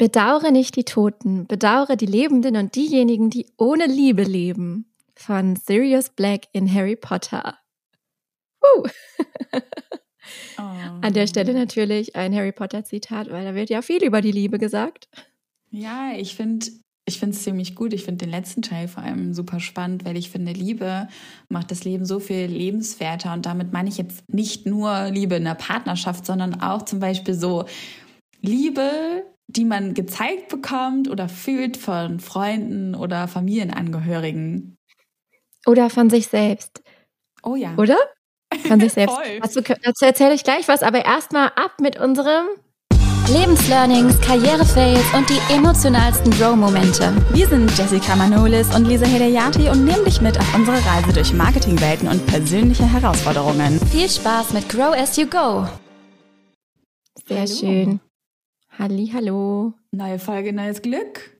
Bedauere nicht die Toten, bedauere die Lebenden und diejenigen, die ohne Liebe leben. Von Sirius Black in Harry Potter. Uh. oh. An der Stelle natürlich ein Harry Potter Zitat, weil da wird ja viel über die Liebe gesagt. Ja, ich finde ich finde es ziemlich gut. Ich finde den letzten Teil vor allem super spannend, weil ich finde, Liebe macht das Leben so viel lebenswerter. Und damit meine ich jetzt nicht nur Liebe in der Partnerschaft, sondern auch zum Beispiel so Liebe, die man gezeigt bekommt oder fühlt von Freunden oder Familienangehörigen. Oder von sich selbst. Oh ja. Oder? Von sich selbst. dazu, dazu erzähle ich gleich was, aber erstmal ab mit unserem Lebenslearnings, Karrierefails und die emotionalsten Grow-Momente. Wir sind Jessica Manolis und Lisa Hedayati und nehmen dich mit auf unsere Reise durch Marketingwelten und persönliche Herausforderungen. Viel Spaß mit Grow as you go. Sehr Hallo. schön. Halli, hallo. Neue Folge, neues Glück.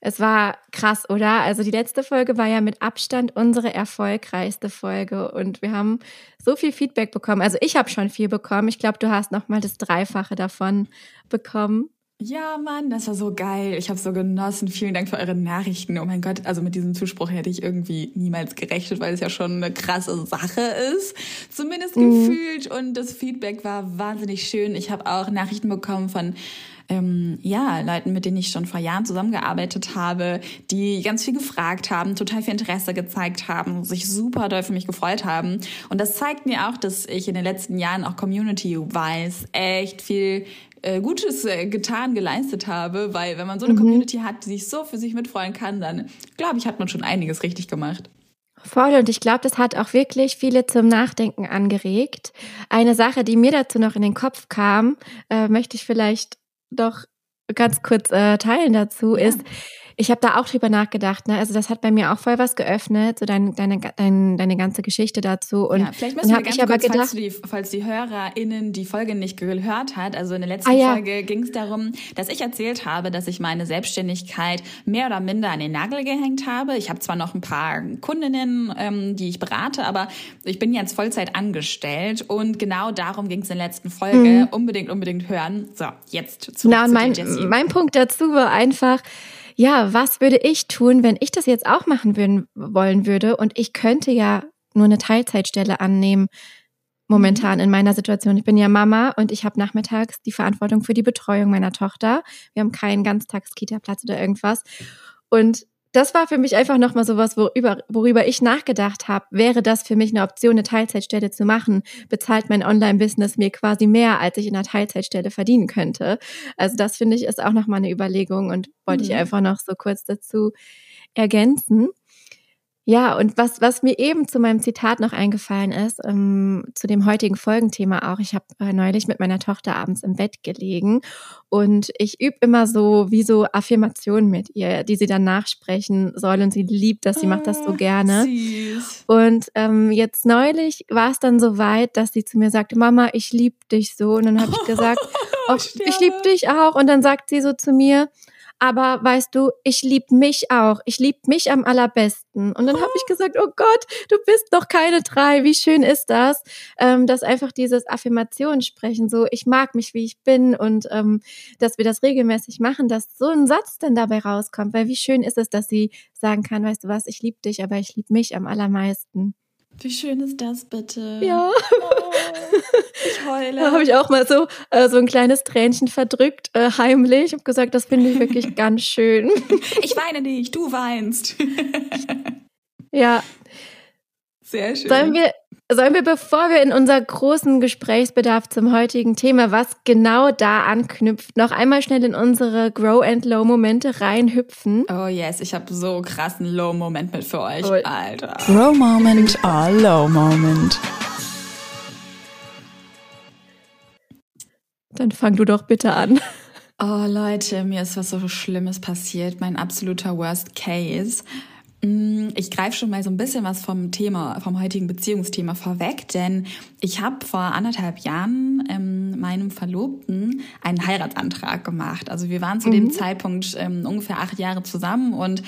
Es war krass, oder? Also die letzte Folge war ja mit Abstand unsere erfolgreichste Folge und wir haben so viel Feedback bekommen. Also ich habe schon viel bekommen. Ich glaube, du hast noch mal das Dreifache davon bekommen. Ja, Mann, das war so geil. Ich habe so genossen. Vielen Dank für eure Nachrichten. Oh mein Gott, also mit diesem Zuspruch hätte ich irgendwie niemals gerechnet, weil es ja schon eine krasse Sache ist. Zumindest mhm. gefühlt. Und das Feedback war wahnsinnig schön. Ich habe auch Nachrichten bekommen von ähm, ja, Leuten, mit denen ich schon vor Jahren zusammengearbeitet habe, die ganz viel gefragt haben, total viel Interesse gezeigt haben, sich super doll für mich gefreut haben. Und das zeigt mir auch, dass ich in den letzten Jahren auch Community-wise echt viel äh, Gutes äh, getan, geleistet habe, weil wenn man so eine mhm. Community hat, die sich so für sich mitfreuen kann, dann glaube ich, hat man schon einiges richtig gemacht. Voll und ich glaube, das hat auch wirklich viele zum Nachdenken angeregt. Eine Sache, die mir dazu noch in den Kopf kam, äh, möchte ich vielleicht doch ganz kurz äh, teilen dazu, ja. ist, ich habe da auch drüber nachgedacht. Ne? Also das hat bei mir auch voll was geöffnet, so dein, deine, dein, deine ganze Geschichte dazu. Und ja, vielleicht müssen wir ganz kurz, gedacht, falls, die, falls die HörerInnen die Folge nicht gehört hat, also in der letzten ah, ja. Folge ging es darum, dass ich erzählt habe, dass ich meine Selbstständigkeit mehr oder minder an den Nagel gehängt habe. Ich habe zwar noch ein paar Kundinnen, ähm, die ich berate, aber ich bin jetzt Vollzeit angestellt und genau darum ging es in der letzten Folge. Mhm. Unbedingt, unbedingt hören. So, jetzt zu, Na, zu mein, mein Punkt dazu war einfach, ja, was würde ich tun, wenn ich das jetzt auch machen würden, wollen würde und ich könnte ja nur eine Teilzeitstelle annehmen momentan in meiner Situation. Ich bin ja Mama und ich habe nachmittags die Verantwortung für die Betreuung meiner Tochter. Wir haben keinen Ganztagskita-Platz oder irgendwas. Und das war für mich einfach nochmal sowas, worüber, worüber ich nachgedacht habe. Wäre das für mich eine Option, eine Teilzeitstelle zu machen? Bezahlt mein Online-Business mir quasi mehr, als ich in einer Teilzeitstelle verdienen könnte? Also das finde ich ist auch nochmal eine Überlegung und wollte mhm. ich einfach noch so kurz dazu ergänzen. Ja, und was, was mir eben zu meinem Zitat noch eingefallen ist, ähm, zu dem heutigen Folgenthema auch. Ich habe äh, neulich mit meiner Tochter abends im Bett gelegen und ich übe immer so wie so Affirmationen mit ihr, die sie dann nachsprechen soll und sie liebt das, sie macht das so ah, gerne. Süß. Und ähm, jetzt neulich war es dann so weit, dass sie zu mir sagte, Mama, ich liebe dich so. Und dann habe ich gesagt, oh, ich liebe dich auch. Und dann sagt sie so zu mir, aber weißt du, ich lieb mich auch. Ich lieb mich am allerbesten. Und dann habe ich gesagt, oh Gott, du bist doch keine drei. Wie schön ist das, ähm, dass einfach dieses Affirmation sprechen, so ich mag mich, wie ich bin und ähm, dass wir das regelmäßig machen, dass so ein Satz dann dabei rauskommt. Weil wie schön ist es, dass sie sagen kann, weißt du was, ich lieb dich, aber ich lieb mich am allermeisten. Wie schön ist das bitte? Ja. Oh, ich heule. Da habe ich auch mal so, äh, so ein kleines Tränchen verdrückt, äh, heimlich. Ich habe gesagt, das finde ich wirklich ganz schön. Ich weine nicht, du weinst. ja. Sehr schön. Sollen wir, Sollen wir, bevor wir in unser großen Gesprächsbedarf zum heutigen Thema, was genau da anknüpft, noch einmal schnell in unsere Grow and Low Momente reinhüpfen? Oh yes, ich habe so krassen Low Moment mit für euch, oh. Alter. Grow Moment or Low Moment. Dann fang du doch bitte an. Oh Leute, mir ist was so Schlimmes passiert. Mein absoluter Worst Case. Mm, ich greife schon mal so ein bisschen was vom Thema, vom heutigen Beziehungsthema vorweg, denn ich habe vor anderthalb Jahren ähm, meinem Verlobten einen Heiratsantrag gemacht. Also wir waren zu mhm. dem Zeitpunkt ähm, ungefähr acht Jahre zusammen und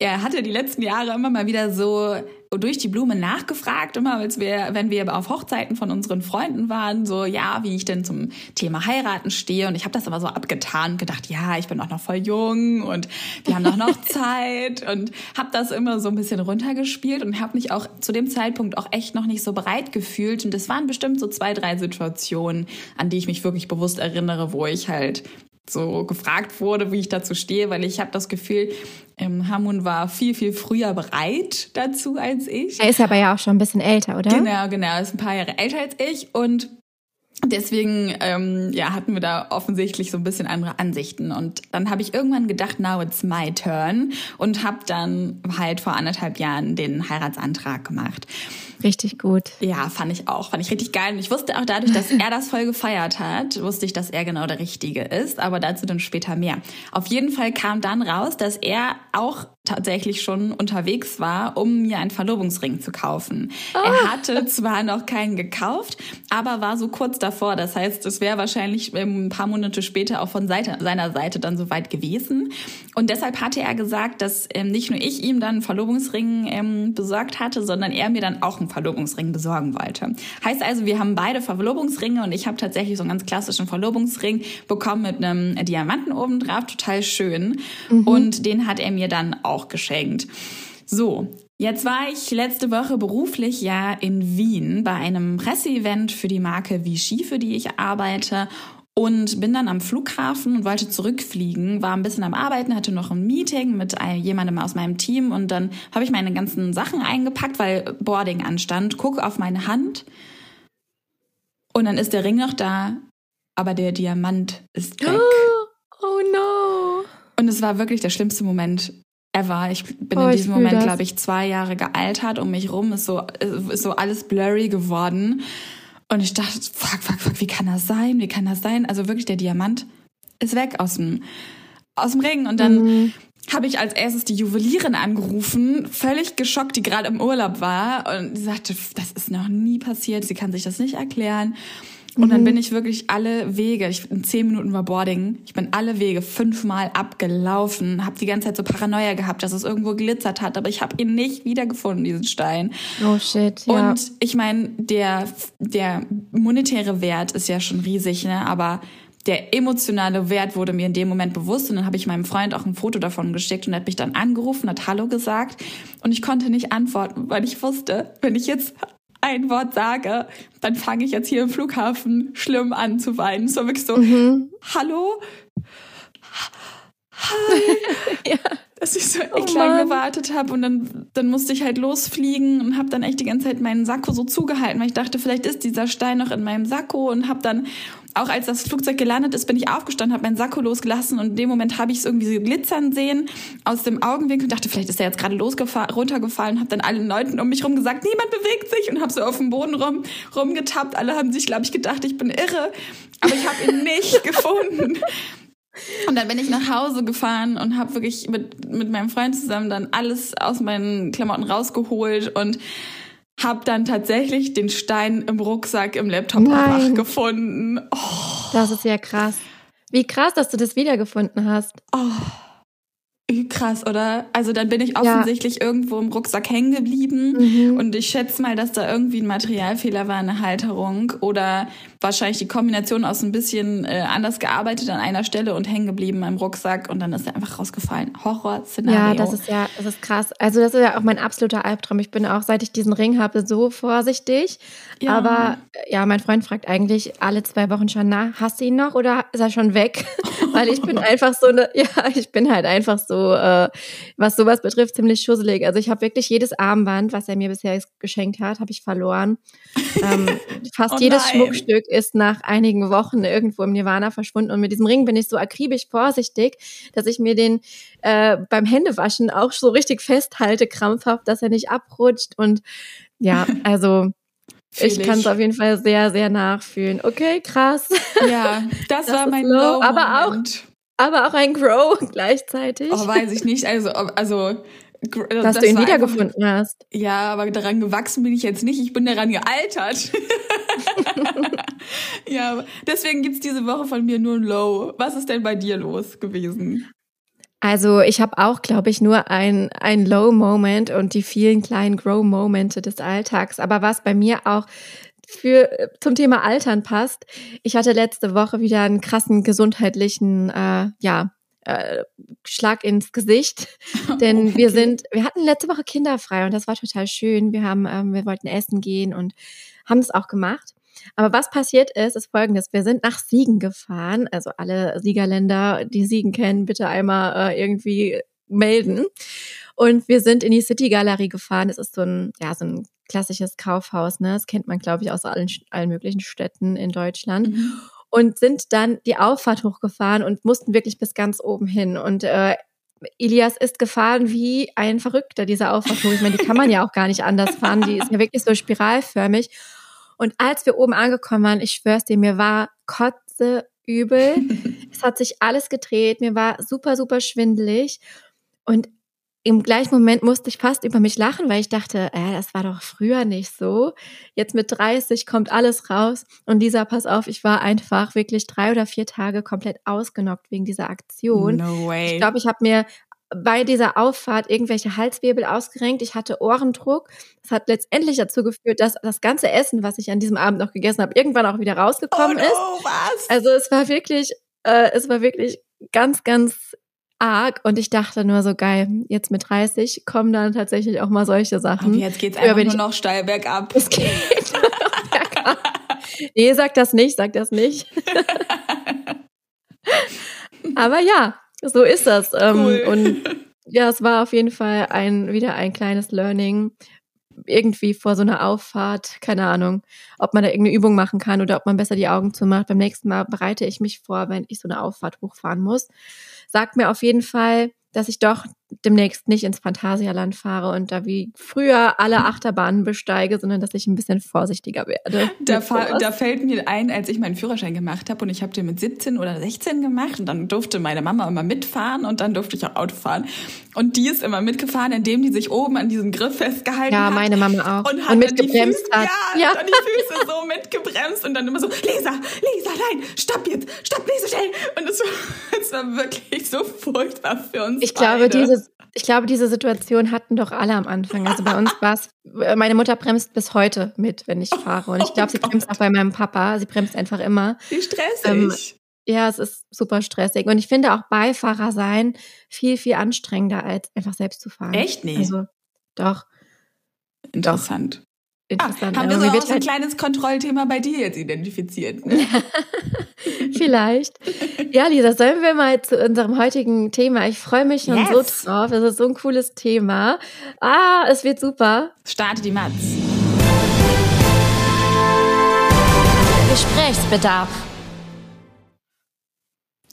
er hatte die letzten Jahre immer mal wieder so durch die Blume nachgefragt, immer als wir, wenn wir auf Hochzeiten von unseren Freunden waren, so ja, wie ich denn zum Thema heiraten stehe. Und ich habe das aber so abgetan und gedacht, ja, ich bin auch noch voll jung und wir haben doch noch Zeit und habe das immer so ein bisschen runtergespielt und habe mich auch zu dem Zeitpunkt auch echt noch nicht so bereit gefühlt. Und es waren bestimmt so zwei, drei Situationen, an die ich mich wirklich bewusst erinnere, wo ich halt so gefragt wurde, wie ich dazu stehe, weil ich habe das Gefühl, ähm, Hamun war viel, viel früher bereit dazu als ich. Er ist aber ja auch schon ein bisschen älter, oder? Genau, genau. Er ist ein paar Jahre älter als ich und Deswegen ähm, ja, hatten wir da offensichtlich so ein bisschen andere Ansichten. Und dann habe ich irgendwann gedacht, now it's my turn und habe dann halt vor anderthalb Jahren den Heiratsantrag gemacht. Richtig gut. Ja, fand ich auch. Fand ich richtig geil. Und ich wusste auch dadurch, dass er das voll gefeiert hat, wusste ich, dass er genau der Richtige ist. Aber dazu dann später mehr. Auf jeden Fall kam dann raus, dass er auch tatsächlich schon unterwegs war, um mir einen Verlobungsring zu kaufen. Oh. Er hatte zwar noch keinen gekauft, aber war so kurz davor. Das heißt, es wäre wahrscheinlich ein paar Monate später auch von Seite, seiner Seite dann soweit gewesen. Und deshalb hatte er gesagt, dass ähm, nicht nur ich ihm dann einen Verlobungsring ähm, besorgt hatte, sondern er mir dann auch einen Verlobungsring besorgen wollte. Heißt also, wir haben beide Verlobungsringe und ich habe tatsächlich so einen ganz klassischen Verlobungsring bekommen mit einem Diamanten oben drauf, total schön. Mhm. Und den hat er mir dann auch geschenkt. So, Jetzt war ich letzte Woche beruflich ja in Wien bei einem Presseevent für die Marke Vichy, für die ich arbeite und bin dann am Flughafen und wollte zurückfliegen, war ein bisschen am Arbeiten, hatte noch ein Meeting mit jemandem aus meinem Team und dann habe ich meine ganzen Sachen eingepackt, weil Boarding anstand, gucke auf meine Hand und dann ist der Ring noch da, aber der Diamant ist weg. Oh no. Und es war wirklich der schlimmste Moment ever. Ich bin oh, in diesem Moment, glaube ich, zwei Jahre gealtert. Um mich rum ist so, ist so alles blurry geworden. Und ich dachte, fuck, fuck, fuck, wie kann das sein? Wie kann das sein? Also wirklich, der Diamant ist weg aus dem, aus dem Ring. Und dann mhm. habe ich als erstes die Juwelierin angerufen, völlig geschockt, die gerade im Urlaub war. Und sie sagte, das ist noch nie passiert, sie kann sich das nicht erklären. Und mhm. dann bin ich wirklich alle Wege, ich, in zehn Minuten war Boarding, ich bin alle Wege fünfmal abgelaufen, habe die ganze Zeit so Paranoia gehabt, dass es irgendwo glitzert hat, aber ich habe ihn nicht wiedergefunden, diesen Stein. Oh shit, ja. Und ich meine, der, der monetäre Wert ist ja schon riesig, ne? aber der emotionale Wert wurde mir in dem Moment bewusst und dann habe ich meinem Freund auch ein Foto davon geschickt und er hat mich dann angerufen, hat Hallo gesagt und ich konnte nicht antworten, weil ich wusste, wenn ich jetzt ein Wort sage, dann fange ich jetzt hier im Flughafen schlimm an zu weinen. So wirklich so, mhm. hallo? Hi. ja. Dass ich so echt oh lange gewartet habe und dann, dann musste ich halt losfliegen und habe dann echt die ganze Zeit meinen Sakko so zugehalten, weil ich dachte, vielleicht ist dieser Stein noch in meinem Sakko und habe dann auch als das Flugzeug gelandet ist, bin ich aufgestanden, habe meinen Sakko losgelassen und in dem Moment habe ich es irgendwie so glitzern sehen aus dem Augenwinkel und dachte, vielleicht ist er jetzt gerade runtergefallen, habe dann allen Leuten um mich rum gesagt, niemand bewegt sich und habe so auf dem Boden rum rumgetappt. Alle haben sich, glaube ich, gedacht, ich bin irre, aber ich habe ihn nicht gefunden. Und dann bin ich nach Hause gefahren und habe wirklich mit, mit meinem Freund zusammen dann alles aus meinen Klamotten rausgeholt und habe dann tatsächlich den Stein im Rucksack im Laptop gefunden. Oh. Das ist ja krass. Wie krass, dass du das wiedergefunden hast. Oh. Krass, oder? Also dann bin ich offensichtlich ja. irgendwo im Rucksack hängen geblieben mhm. und ich schätze mal, dass da irgendwie ein Materialfehler war, eine Halterung oder wahrscheinlich die Kombination aus ein bisschen äh, anders gearbeitet an einer Stelle und hängen geblieben im Rucksack und dann ist er einfach rausgefallen. Horror-Szenario. Ja, das ist ja, das ist krass. Also das ist ja auch mein absoluter Albtraum. Ich bin auch, seit ich diesen Ring habe, so vorsichtig. Ja. Aber ja, mein Freund fragt eigentlich alle zwei Wochen schon, na, hast du ihn noch oder ist er schon weg? Weil ich bin einfach so eine, ja, ich bin halt einfach so, äh, was sowas betrifft, ziemlich schusselig. Also ich habe wirklich jedes Armband, was er mir bisher geschenkt hat, habe ich verloren. Ähm, fast oh jedes Schmuckstück ist nach einigen Wochen irgendwo im Nirvana verschwunden. Und mit diesem Ring bin ich so akribisch vorsichtig, dass ich mir den äh, beim Händewaschen auch so richtig festhalte, krampfhaft, dass er nicht abrutscht. Und ja, also ich kann es auf jeden Fall sehr, sehr nachfühlen. Okay, krass. Ja, das, das war mein Low. Aber auch, aber auch ein Grow gleichzeitig. Oh, weiß ich nicht. Also, also dass das du ihn wiedergefunden einfach, hast. Ja, aber daran gewachsen bin ich jetzt nicht. Ich bin daran gealtert. ja, deswegen gibt's diese Woche von mir nur ein Low. Was ist denn bei dir los gewesen? Also ich habe auch, glaube ich, nur ein, ein Low-Moment und die vielen kleinen Grow-Momente des Alltags. Aber was bei mir auch für zum Thema Altern passt, ich hatte letzte Woche wieder einen krassen gesundheitlichen, äh, ja, äh, Schlag ins Gesicht, denn okay. wir sind, wir hatten letzte Woche kinderfrei und das war total schön. Wir haben, ähm, wir wollten essen gehen und haben es auch gemacht. Aber was passiert ist, ist folgendes. Wir sind nach Siegen gefahren. Also alle Siegerländer, die Siegen kennen, bitte einmal äh, irgendwie melden. Und wir sind in die City Galerie gefahren. Das ist so ein, ja, so ein klassisches Kaufhaus, ne? Das kennt man, glaube ich, aus allen, allen möglichen Städten in Deutschland. Mhm. Und sind dann die Auffahrt hochgefahren und mussten wirklich bis ganz oben hin. Und äh, Elias ist gefahren wie ein Verrückter, diese Auffahrt hoch. Ich meine, die kann man ja auch gar nicht anders fahren. Die ist ja wirklich so spiralförmig. Und als wir oben angekommen waren, ich schwör's dir, mir war kotze übel. es hat sich alles gedreht. Mir war super, super schwindelig. Und im gleichen Moment musste ich fast über mich lachen, weil ich dachte, äh, das war doch früher nicht so. Jetzt mit 30 kommt alles raus. Und dieser, pass auf, ich war einfach wirklich drei oder vier Tage komplett ausgenockt wegen dieser Aktion. No way. Ich glaube, ich habe mir bei dieser Auffahrt irgendwelche Halswirbel ausgerenkt. Ich hatte Ohrendruck. Das hat letztendlich dazu geführt, dass das ganze Essen, was ich an diesem Abend noch gegessen habe, irgendwann auch wieder rausgekommen oh no, ist. Was? Also es war wirklich, äh, es war wirklich ganz, ganz arg und ich dachte nur so geil, jetzt mit 30 kommen dann tatsächlich auch mal solche Sachen. Aber jetzt geht's einfach nur noch steil bergab. Es geht bergab. Nee, sag das nicht, sag das nicht. Aber ja, so ist das. Ähm, cool. Und ja, es war auf jeden Fall ein, wieder ein kleines Learning. Irgendwie vor so einer Auffahrt, keine Ahnung, ob man da irgendeine Übung machen kann oder ob man besser die Augen zumacht. Beim nächsten Mal bereite ich mich vor, wenn ich so eine Auffahrt hochfahren muss. Sagt mir auf jeden Fall, dass ich doch demnächst nicht ins Phantasialand fahre und da wie früher alle Achterbahnen besteige, sondern dass ich ein bisschen vorsichtiger werde. Da, da fällt mir ein, als ich meinen Führerschein gemacht habe und ich habe den mit 17 oder 16 gemacht und dann durfte meine Mama immer mitfahren und dann durfte ich auch Auto fahren. Und die ist immer mitgefahren, indem die sich oben an diesem Griff festgehalten ja, hat. Ja, meine Mama auch. Und, hat und mitgebremst Füße, hat. Ja, ja. dann die Füße so mitgebremst und dann immer so, Lisa, Lisa, nein, stopp jetzt, stopp nicht so schnell. Und es war, es war wirklich so furchtbar für uns Ich glaube, diese ich glaube, diese Situation hatten doch alle am Anfang. Also bei uns war es, meine Mutter bremst bis heute mit, wenn ich fahre. Und ich glaube, sie oh bremst auch bei meinem Papa. Sie bremst einfach immer. Wie stressig. Ähm, ja, es ist super stressig. Und ich finde auch Beifahrer sein viel, viel anstrengender, als einfach selbst zu fahren. Echt nicht? Also, doch. Interessant interessant. Ah, haben wir so auch so ein halt kleines Kontrollthema bei dir jetzt identifiziert? Ne? Vielleicht. Ja, Lisa, sollen wir mal zu unserem heutigen Thema? Ich freue mich schon yes. so drauf. Es ist so ein cooles Thema. Ah, es wird super. Starte die Matz. Gesprächsbedarf.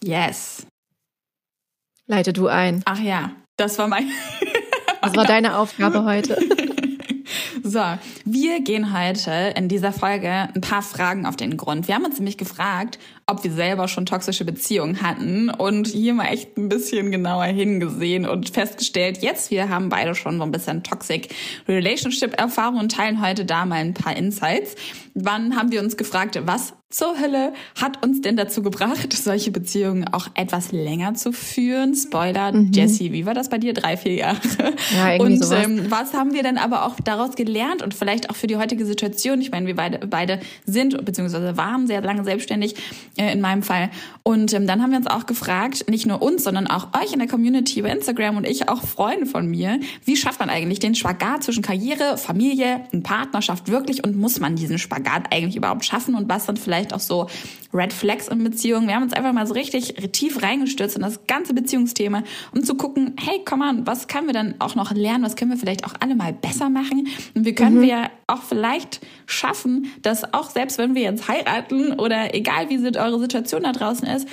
Yes. Leite du ein. Ach ja, das war mein. Das war deine Aufgabe heute. So, wir gehen heute in dieser Folge ein paar Fragen auf den Grund. Wir haben uns nämlich gefragt, ob wir selber schon toxische Beziehungen hatten und hier mal echt ein bisschen genauer hingesehen und festgestellt, jetzt wir haben beide schon so ein bisschen Toxic Relationship Erfahrung und teilen heute da mal ein paar Insights. Wann haben wir uns gefragt, was zur Hölle hat uns denn dazu gebracht, solche Beziehungen auch etwas länger zu führen? Spoiler, mhm. Jessie, wie war das bei dir? Drei, vier Jahre. Ja, irgendwie und sowas. Ähm, was haben wir dann aber auch daraus gelernt und vielleicht auch für die heutige Situation? Ich meine, wir beide, beide sind bzw. waren sehr lange selbstständig in meinem Fall. Und ähm, dann haben wir uns auch gefragt, nicht nur uns, sondern auch euch in der Community bei Instagram und ich, auch Freunde von mir, wie schafft man eigentlich den Spagat zwischen Karriere, Familie und Partnerschaft wirklich und muss man diesen Spagat eigentlich überhaupt schaffen und was dann vielleicht auch so Red Flags in Beziehungen. Wir haben uns einfach mal so richtig tief reingestürzt in das ganze Beziehungsthema, um zu gucken, hey, komm mal, was können wir dann auch noch lernen, was können wir vielleicht auch alle mal besser machen und wie können mhm. wir auch vielleicht schaffen, dass auch selbst wenn wir jetzt heiraten oder egal wie eure Situation da draußen ist,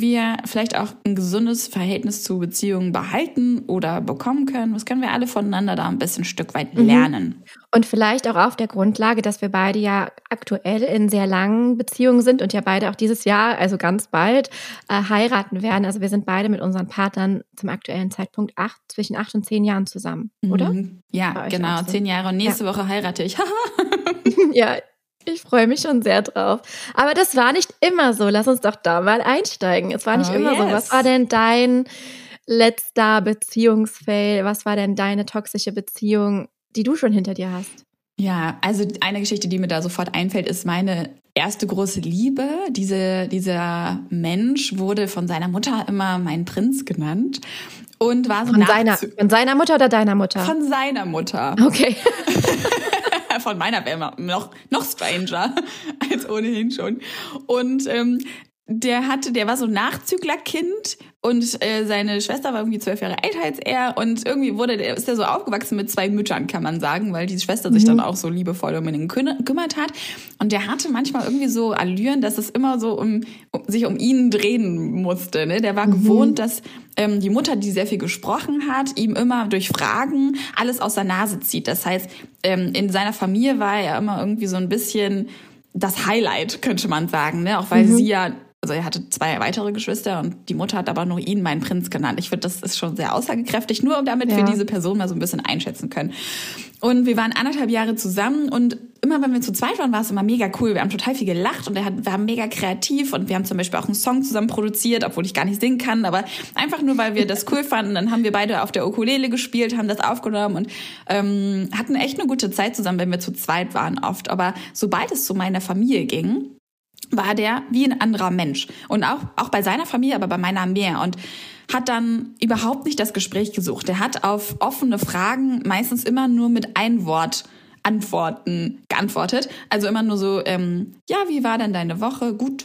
wir vielleicht auch ein gesundes Verhältnis zu Beziehungen behalten oder bekommen können. Was können wir alle voneinander da ein bisschen ein Stück weit mhm. lernen? Und vielleicht auch auf der Grundlage, dass wir beide ja aktuell in sehr langen Beziehungen sind und ja beide auch dieses Jahr, also ganz bald, äh, heiraten werden. Also wir sind beide mit unseren Partnern zum aktuellen Zeitpunkt acht, zwischen acht und zehn Jahren zusammen, oder? Mhm. Ja, genau, so. zehn Jahre und nächste ja. Woche heirate ich. ja, ich freue mich schon sehr drauf. Aber das war nicht immer so. Lass uns doch da mal einsteigen. Es war nicht oh, immer yes. so. Was war denn dein letzter Beziehungsfail? Was war denn deine toxische Beziehung, die du schon hinter dir hast? Ja, also eine Geschichte, die mir da sofort einfällt, ist meine erste große Liebe. Diese, dieser Mensch wurde von seiner Mutter immer mein Prinz genannt und war so von seiner, von seiner Mutter oder deiner Mutter? Von seiner Mutter. Okay. von meiner wäre noch noch stranger als ohnehin schon. Und ähm, der hatte, der war so ein Nachzüglerkind und äh, seine Schwester war irgendwie zwölf Jahre älter als er und irgendwie wurde der, ist er so aufgewachsen mit zwei Müttern, kann man sagen, weil die Schwester sich mhm. dann auch so liebevoll um ihn gekümmert hat. Und der hatte manchmal irgendwie so Allüren, dass es immer so um, um sich um ihn drehen musste. Ne? Der war mhm. gewohnt, dass ähm, die Mutter, die sehr viel gesprochen hat, ihm immer durch Fragen alles aus der Nase zieht. Das heißt, ähm, in seiner Familie war er immer irgendwie so ein bisschen das Highlight, könnte man sagen, ne? Auch weil mhm. sie ja also er hatte zwei weitere Geschwister und die Mutter hat aber nur ihn meinen Prinz genannt. Ich finde, das ist schon sehr aussagekräftig, nur damit ja. wir diese Person mal so ein bisschen einschätzen können. Und wir waren anderthalb Jahre zusammen und immer wenn wir zu zweit waren, war es immer mega cool. Wir haben total viel gelacht und er hat, war mega kreativ und wir haben zum Beispiel auch einen Song zusammen produziert, obwohl ich gar nicht singen kann, aber einfach nur, weil wir das cool fanden. Dann haben wir beide auf der Ukulele gespielt, haben das aufgenommen und ähm, hatten echt eine gute Zeit zusammen, wenn wir zu zweit waren oft. Aber sobald es zu meiner Familie ging, war der wie ein anderer Mensch. Und auch, auch bei seiner Familie, aber bei meiner mehr. Und hat dann überhaupt nicht das Gespräch gesucht. Er hat auf offene Fragen meistens immer nur mit ein Wort Antworten geantwortet. Also immer nur so, ähm, ja, wie war denn deine Woche? Gut,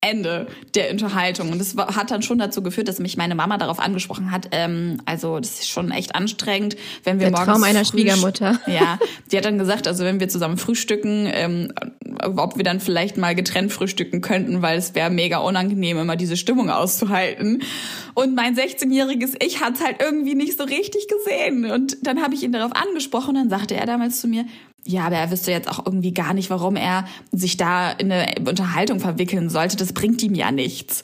Ende der Unterhaltung. Und das hat dann schon dazu geführt, dass mich meine Mama darauf angesprochen hat. Ähm, also das ist schon echt anstrengend, wenn wir der morgens Traum einer Schwiegermutter. Ja, die hat dann gesagt, also wenn wir zusammen frühstücken, ähm, ob wir dann vielleicht mal getrennt frühstücken könnten, weil es wäre mega unangenehm, immer diese Stimmung auszuhalten. Und mein 16-jähriges Ich hat es halt irgendwie nicht so richtig gesehen. Und dann habe ich ihn darauf angesprochen und dann sagte er damals zu mir, ja, aber er wüsste jetzt auch irgendwie gar nicht, warum er sich da in eine Unterhaltung verwickeln sollte. Das bringt ihm ja nichts.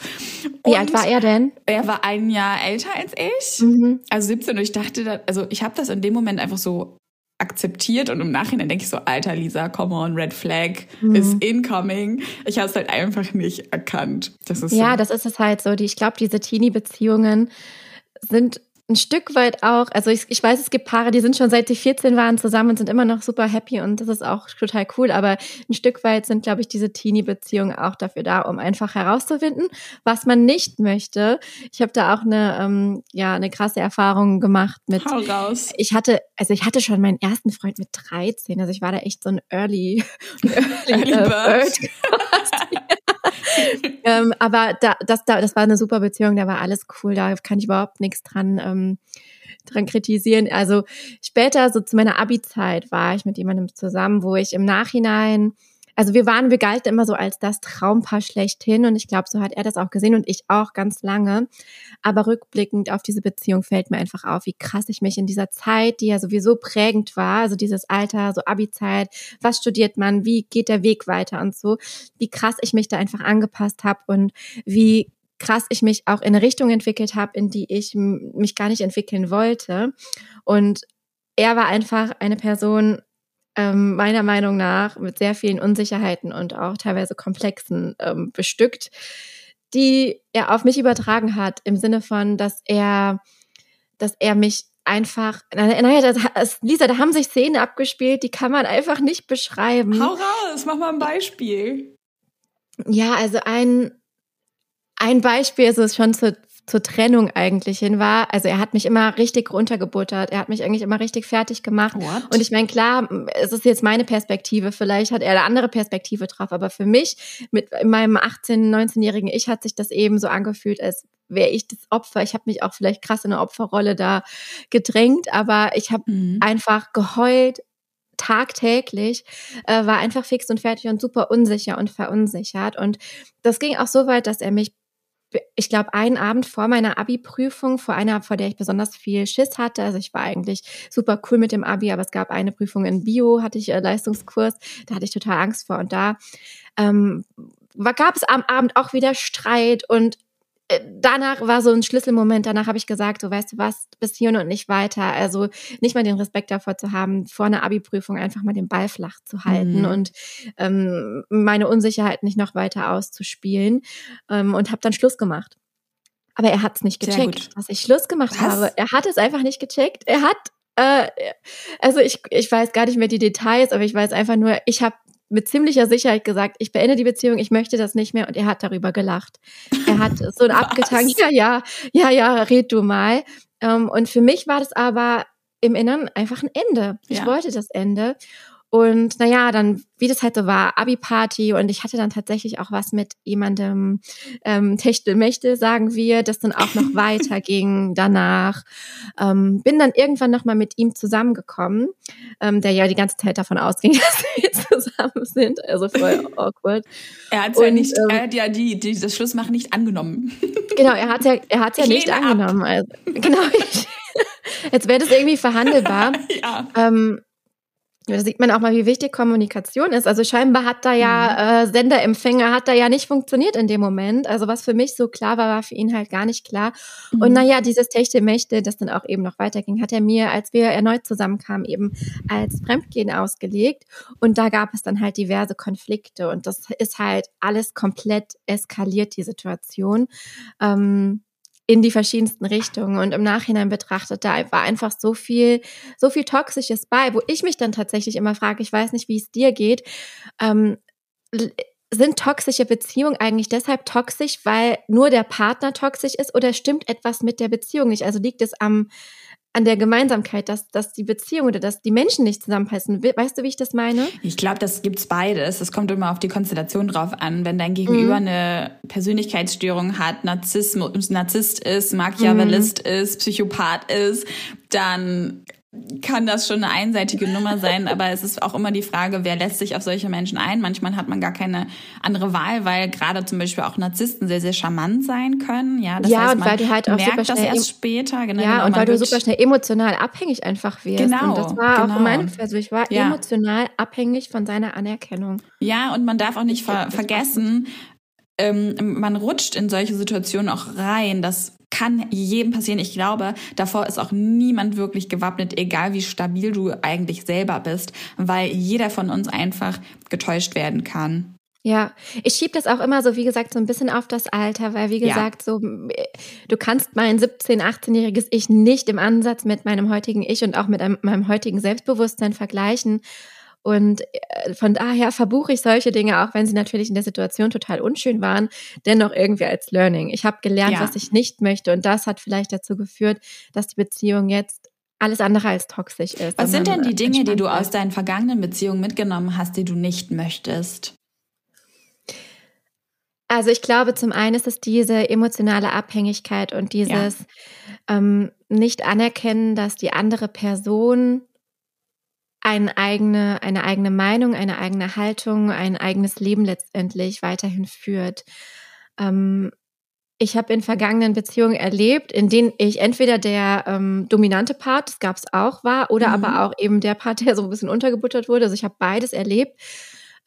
Und Wie alt war er denn? Er war ein Jahr älter als ich, mhm. also 17. Und ich dachte, also ich habe das in dem Moment einfach so akzeptiert und im Nachhinein denke ich so, alter Lisa, come on, Red Flag mhm. is incoming. Ich habe es halt einfach nicht erkannt. Das ist ja, so. das ist es halt so. Die, ich glaube, diese Teenie-Beziehungen sind ein Stück weit auch, also ich, ich weiß, es gibt Paare, die sind schon seit sie 14 waren zusammen und sind immer noch super happy und das ist auch total cool, aber ein Stück weit sind, glaube ich, diese Teenie-Beziehungen auch dafür da, um einfach herauszufinden, was man nicht möchte. Ich habe da auch eine, ähm, ja, eine krasse Erfahrung gemacht mit. Hau raus. Ich hatte, also ich hatte schon meinen ersten Freund mit 13, also ich war da echt so ein Early, Early, Early Bird. Bird ähm, aber da, das, da, das war eine super Beziehung, da war alles cool, da kann ich überhaupt nichts dran, ähm, dran kritisieren. Also später, so zu meiner Abi-Zeit, war ich mit jemandem zusammen, wo ich im Nachhinein also wir waren, wir galten immer so als das Traumpaar schlechthin und ich glaube, so hat er das auch gesehen und ich auch ganz lange. Aber rückblickend auf diese Beziehung fällt mir einfach auf, wie krass ich mich in dieser Zeit, die ja sowieso prägend war, also dieses Alter, so Abi-Zeit, was studiert man, wie geht der Weg weiter und so, wie krass ich mich da einfach angepasst habe und wie krass ich mich auch in eine Richtung entwickelt habe, in die ich mich gar nicht entwickeln wollte. Und er war einfach eine Person, ähm, meiner Meinung nach mit sehr vielen Unsicherheiten und auch teilweise Komplexen ähm, bestückt, die er auf mich übertragen hat, im Sinne von, dass er, dass er mich einfach, naja, das, Lisa, da haben sich Szenen abgespielt, die kann man einfach nicht beschreiben. Hau raus, mach mal ein Beispiel. Ja, also ein, ein Beispiel ist es schon zu, zur Trennung eigentlich hin war. Also er hat mich immer richtig runtergebuttert. Er hat mich eigentlich immer richtig fertig gemacht. What? Und ich meine, klar, es ist jetzt meine Perspektive. Vielleicht hat er eine andere Perspektive drauf. Aber für mich, mit meinem 18-, 19-jährigen Ich, hat sich das eben so angefühlt, als wäre ich das Opfer. Ich habe mich auch vielleicht krass in eine Opferrolle da gedrängt. Aber ich habe mhm. einfach geheult, tagtäglich, äh, war einfach fix und fertig und super unsicher und verunsichert. Und das ging auch so weit, dass er mich ich glaube, einen Abend vor meiner Abi-Prüfung, vor einer, vor der ich besonders viel Schiss hatte. Also ich war eigentlich super cool mit dem Abi, aber es gab eine Prüfung in Bio, hatte ich äh, Leistungskurs, da hatte ich total Angst vor. Und da ähm, gab es am Abend auch wieder Streit und danach war so ein Schlüsselmoment. Danach habe ich gesagt, so weißt du was, bis hier und nicht weiter. Also nicht mal den Respekt davor zu haben, vor einer Abi-Prüfung einfach mal den Ball flach zu halten mhm. und ähm, meine Unsicherheit nicht noch weiter auszuspielen ähm, und habe dann Schluss gemacht. Aber er hat es nicht gecheckt, dass ich Schluss gemacht Was? habe. Er hat es einfach nicht gecheckt. Er hat, äh, also ich, ich weiß gar nicht mehr die Details, aber ich weiß einfach nur, ich habe mit ziemlicher Sicherheit gesagt, ich beende die Beziehung, ich möchte das nicht mehr und er hat darüber gelacht. Er hat so ein abgetankt, ja, ja, ja, ja, red du mal. Ähm, und für mich war das aber im Inneren einfach ein Ende. Ich ja. wollte das Ende. Und naja, dann, wie das halt so war, Abi-Party und ich hatte dann tatsächlich auch was mit jemandem ähm, Techtelmechtel, sagen wir, das dann auch noch weiterging danach. Ähm, bin dann irgendwann nochmal mit ihm zusammengekommen, ähm, der ja die ganze Zeit davon ausging, dass wir zusammen sind. Also voll awkward. Er hat ja nicht, ähm, er hat ja die, die, das Schlussmachen nicht angenommen. Genau, er hat ja, er hat ja nicht angenommen. Also, genau. Ich, Jetzt wäre das irgendwie verhandelbar. ja. Ähm, da sieht man auch mal, wie wichtig Kommunikation ist. Also scheinbar hat da ja mhm. äh, Senderempfänger hat da ja nicht funktioniert in dem Moment. Also was für mich so klar war, war für ihn halt gar nicht klar. Mhm. Und naja, dieses Techtelmächte, das dann auch eben noch weiterging, hat er mir, als wir erneut zusammenkamen, eben als Fremdgehen ausgelegt. Und da gab es dann halt diverse Konflikte. Und das ist halt alles komplett eskaliert, die Situation. Ähm, in die verschiedensten Richtungen und im Nachhinein betrachtet, da war einfach so viel, so viel Toxisches bei, wo ich mich dann tatsächlich immer frage, ich weiß nicht, wie es dir geht, ähm, sind toxische Beziehungen eigentlich deshalb toxisch, weil nur der Partner toxisch ist oder stimmt etwas mit der Beziehung nicht? Also liegt es am, an der Gemeinsamkeit, dass, dass die Beziehung oder dass die Menschen nicht zusammenpassen. Weißt du, wie ich das meine? Ich glaube, das gibt's beides. Es kommt immer auf die Konstellation drauf an. Wenn dein Gegenüber mhm. eine Persönlichkeitsstörung hat, Narzissmus, Narzisst ist, Machiavellist mhm. ist, Psychopath ist, dann kann das schon eine einseitige Nummer sein, aber es ist auch immer die Frage, wer lässt sich auf solche Menschen ein. Manchmal hat man gar keine andere Wahl, weil gerade zum Beispiel auch Narzissten sehr, sehr charmant sein können. Ja, das ja heißt, und weil du halt auch super schnell erst später. Genau, ja, genau, und weil du super schnell emotional abhängig einfach wirst. Genau. Und das war genau. auch meine Also ich war ja. emotional abhängig von seiner Anerkennung. Ja, und man darf auch nicht ver vergessen, ähm, man rutscht in solche Situationen auch rein, dass kann jedem passieren. Ich glaube, davor ist auch niemand wirklich gewappnet, egal wie stabil du eigentlich selber bist, weil jeder von uns einfach getäuscht werden kann. Ja, ich schieb das auch immer so, wie gesagt, so ein bisschen auf das Alter, weil wie gesagt, ja. so du kannst mein 17-, 18-jähriges Ich nicht im Ansatz mit meinem heutigen Ich und auch mit einem, meinem heutigen Selbstbewusstsein vergleichen. Und äh, von daher verbuche ich solche Dinge, auch wenn sie natürlich in der Situation total unschön waren, dennoch irgendwie als Learning. Ich habe gelernt, ja. was ich nicht möchte und das hat vielleicht dazu geführt, dass die Beziehung jetzt alles andere als toxisch ist. Was sind denn die Dinge, die du aus deinen vergangenen Beziehungen mitgenommen hast, die du nicht möchtest? Also ich glaube, zum einen ist es diese emotionale Abhängigkeit und dieses ja. ähm, nicht anerkennen, dass die andere Person eine eigene, eine eigene Meinung, eine eigene Haltung, ein eigenes Leben letztendlich weiterhin führt. Ähm, ich habe in vergangenen Beziehungen erlebt, in denen ich entweder der ähm, dominante Part, das gab es auch, war, oder mhm. aber auch eben der Part, der so ein bisschen untergebuttert wurde. Also ich habe beides erlebt,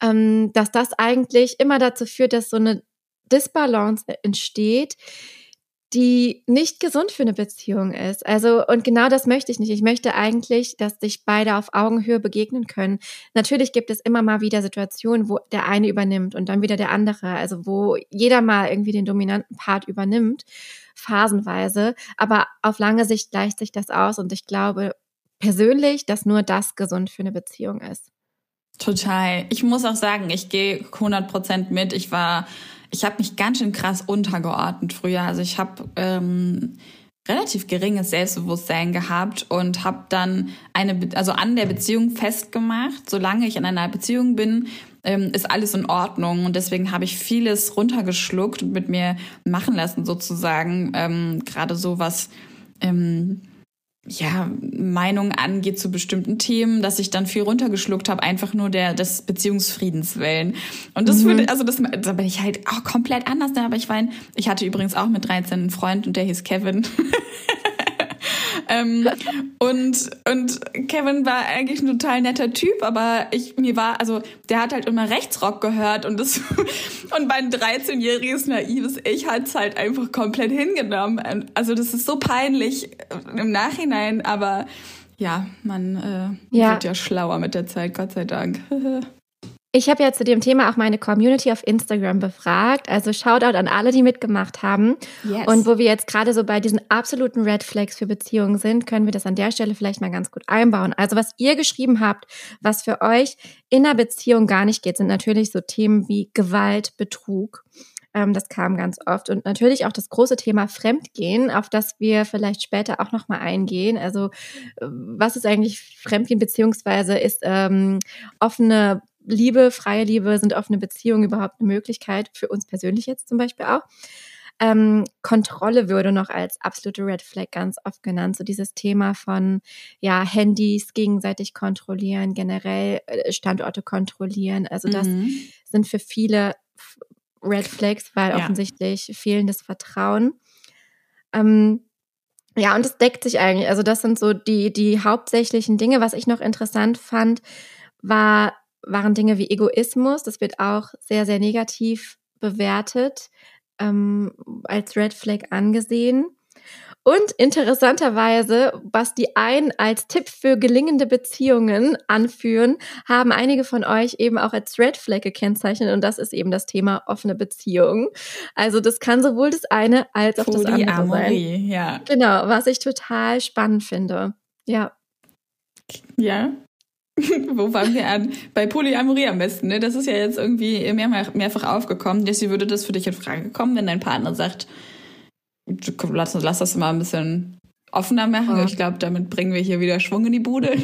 ähm, dass das eigentlich immer dazu führt, dass so eine Disbalance entsteht, die nicht gesund für eine Beziehung ist. Also, und genau das möchte ich nicht. Ich möchte eigentlich, dass sich beide auf Augenhöhe begegnen können. Natürlich gibt es immer mal wieder Situationen, wo der eine übernimmt und dann wieder der andere. Also, wo jeder mal irgendwie den dominanten Part übernimmt, phasenweise. Aber auf lange Sicht gleicht sich das aus und ich glaube persönlich, dass nur das gesund für eine Beziehung ist. Total. Ich muss auch sagen, ich gehe 100 Prozent mit. Ich war ich habe mich ganz schön krass untergeordnet früher. Also ich habe ähm, relativ geringes Selbstbewusstsein gehabt und habe dann eine, also an der Beziehung festgemacht. Solange ich in einer Beziehung bin, ähm, ist alles in Ordnung und deswegen habe ich vieles runtergeschluckt und mit mir machen lassen sozusagen. Ähm, Gerade so was ähm, ja, Meinung angeht zu bestimmten Themen, dass ich dann viel runtergeschluckt habe, einfach nur der des Beziehungsfriedens willen. Und das mhm. würde, also das, da bin ich halt auch komplett anders. Aber ich meine, ich hatte übrigens auch mit 13 einen Freund und der hieß Kevin. Ähm, und, und Kevin war eigentlich ein total netter Typ, aber ich, mir war, also der hat halt immer Rechtsrock gehört und das, und mein 13-jähriges naives Ich hat's halt einfach komplett hingenommen. Also das ist so peinlich im Nachhinein, aber ja, man äh, ja. wird ja schlauer mit der Zeit, Gott sei Dank. Ich habe ja zu dem Thema auch meine Community auf Instagram befragt. Also Shoutout an alle, die mitgemacht haben. Yes. Und wo wir jetzt gerade so bei diesen absoluten Red Flags für Beziehungen sind, können wir das an der Stelle vielleicht mal ganz gut einbauen. Also was ihr geschrieben habt, was für euch in einer Beziehung gar nicht geht, sind natürlich so Themen wie Gewalt, Betrug. Ähm, das kam ganz oft. Und natürlich auch das große Thema Fremdgehen, auf das wir vielleicht später auch nochmal eingehen. Also äh, was ist eigentlich Fremdgehen, beziehungsweise ist ähm, offene Liebe, freie Liebe, sind offene Beziehungen überhaupt eine Möglichkeit, für uns persönlich jetzt zum Beispiel auch. Ähm, Kontrolle würde noch als absolute Red Flag ganz oft genannt. So dieses Thema von ja Handys gegenseitig kontrollieren, generell äh, Standorte kontrollieren. Also das mhm. sind für viele Red Flags, weil ja. offensichtlich fehlendes Vertrauen. Ähm, ja, und es deckt sich eigentlich. Also das sind so die die hauptsächlichen Dinge. Was ich noch interessant fand, war waren Dinge wie Egoismus. Das wird auch sehr, sehr negativ bewertet, ähm, als Red Flag angesehen. Und interessanterweise, was die einen als Tipp für gelingende Beziehungen anführen, haben einige von euch eben auch als Red Flag gekennzeichnet. Und das ist eben das Thema offene Beziehungen. Also das kann sowohl das eine als auch das andere sein. Ja. Genau, was ich total spannend finde. Ja. Ja, Wo fangen wir an? Bei Polyamorie am besten, ne? Das ist ja jetzt irgendwie mehrfach, mehrfach aufgekommen. Jessie, würde das für dich in Frage kommen, wenn dein Partner sagt, lass, lass das mal ein bisschen offener machen? Ja. Ich glaube, damit bringen wir hier wieder Schwung in die Bude.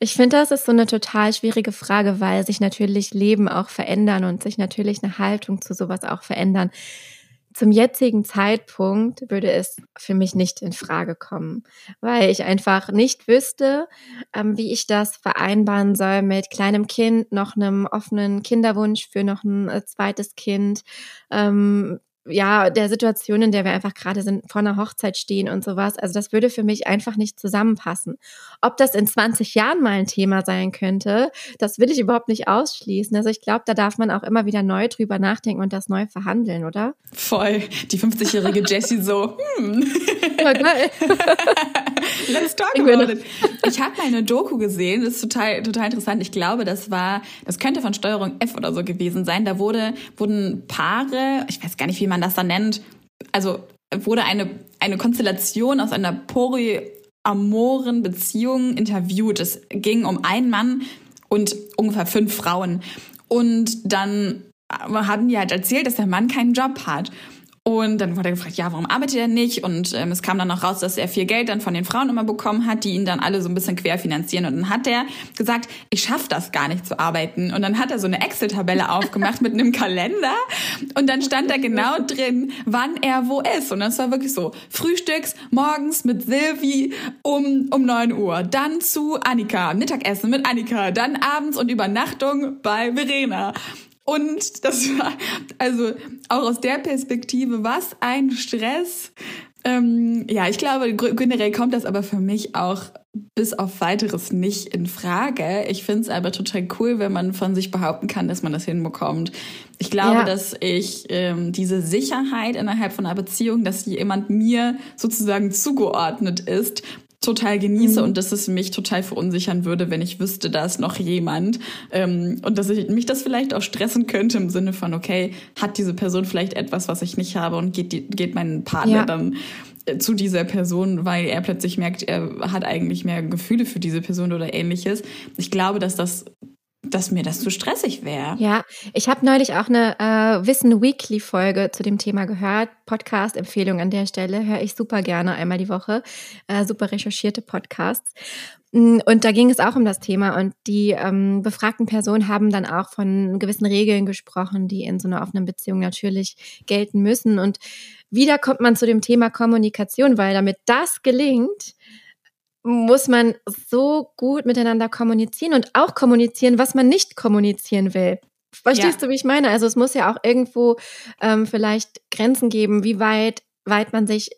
Ich finde, das ist so eine total schwierige Frage, weil sich natürlich Leben auch verändern und sich natürlich eine Haltung zu sowas auch verändern. Zum jetzigen Zeitpunkt würde es für mich nicht in Frage kommen, weil ich einfach nicht wüsste, ähm, wie ich das vereinbaren soll mit kleinem Kind, noch einem offenen Kinderwunsch für noch ein äh, zweites Kind, ähm, ja, der Situation, in der wir einfach gerade sind, vor einer Hochzeit stehen und sowas. Also das würde für mich einfach nicht zusammenpassen. Ob das in 20 Jahren mal ein Thema sein könnte, das will ich überhaupt nicht ausschließen. Also ich glaube, da darf man auch immer wieder neu drüber nachdenken und das neu verhandeln, oder? Voll. Die 50-jährige Jessie so, hm. Let's talk about it. Ich habe mal eine Doku gesehen, das ist total, total interessant. Ich glaube, das war, das könnte von Steuerung F oder so gewesen sein. Da wurde, wurden Paare, ich weiß gar nicht, wie man das da nennt, also wurde eine, eine Konstellation aus einer polyamoren Beziehung interviewt. Es ging um einen Mann und ungefähr fünf Frauen. Und dann haben die halt erzählt, dass der Mann keinen Job hat. Und dann wurde er gefragt, ja, warum arbeitet er nicht? Und ähm, es kam dann noch raus, dass er viel Geld dann von den Frauen immer bekommen hat, die ihn dann alle so ein bisschen querfinanzieren. Und dann hat er gesagt, ich schaffe das gar nicht zu arbeiten. Und dann hat er so eine Excel-Tabelle aufgemacht mit einem Kalender. Und dann stand da genau drin, wann er wo ist. Und das war wirklich so, frühstücks morgens mit Silvi um, um neun Uhr. Dann zu Annika, Mittagessen mit Annika. Dann abends und Übernachtung bei Verena. Und das war, also auch aus der Perspektive, was ein Stress. Ähm, ja, ich glaube, generell kommt das aber für mich auch bis auf weiteres nicht in Frage. Ich finde es aber total cool, wenn man von sich behaupten kann, dass man das hinbekommt. Ich glaube, ja. dass ich ähm, diese Sicherheit innerhalb von einer Beziehung, dass jemand mir sozusagen zugeordnet ist, total genieße mhm. und dass es mich total verunsichern würde, wenn ich wüsste, da ist noch jemand ähm, und dass ich mich das vielleicht auch stressen könnte im Sinne von, okay, hat diese Person vielleicht etwas, was ich nicht habe und geht, die, geht mein Partner ja. dann äh, zu dieser Person, weil er plötzlich merkt, er hat eigentlich mehr Gefühle für diese Person oder ähnliches. Ich glaube, dass das dass mir das zu stressig wäre. Ja, ich habe neulich auch eine äh, Wissen Weekly Folge zu dem Thema gehört. Podcast Empfehlung an der Stelle höre ich super gerne einmal die Woche. Äh, super recherchierte Podcasts. Mm, und da ging es auch um das Thema und die ähm, befragten Personen haben dann auch von gewissen Regeln gesprochen, die in so einer offenen Beziehung natürlich gelten müssen. Und wieder kommt man zu dem Thema Kommunikation, weil damit das gelingt, muss man so gut miteinander kommunizieren und auch kommunizieren, was man nicht kommunizieren will. Verstehst ja. du, wie ich meine? Also es muss ja auch irgendwo ähm, vielleicht Grenzen geben, wie weit, weit man sich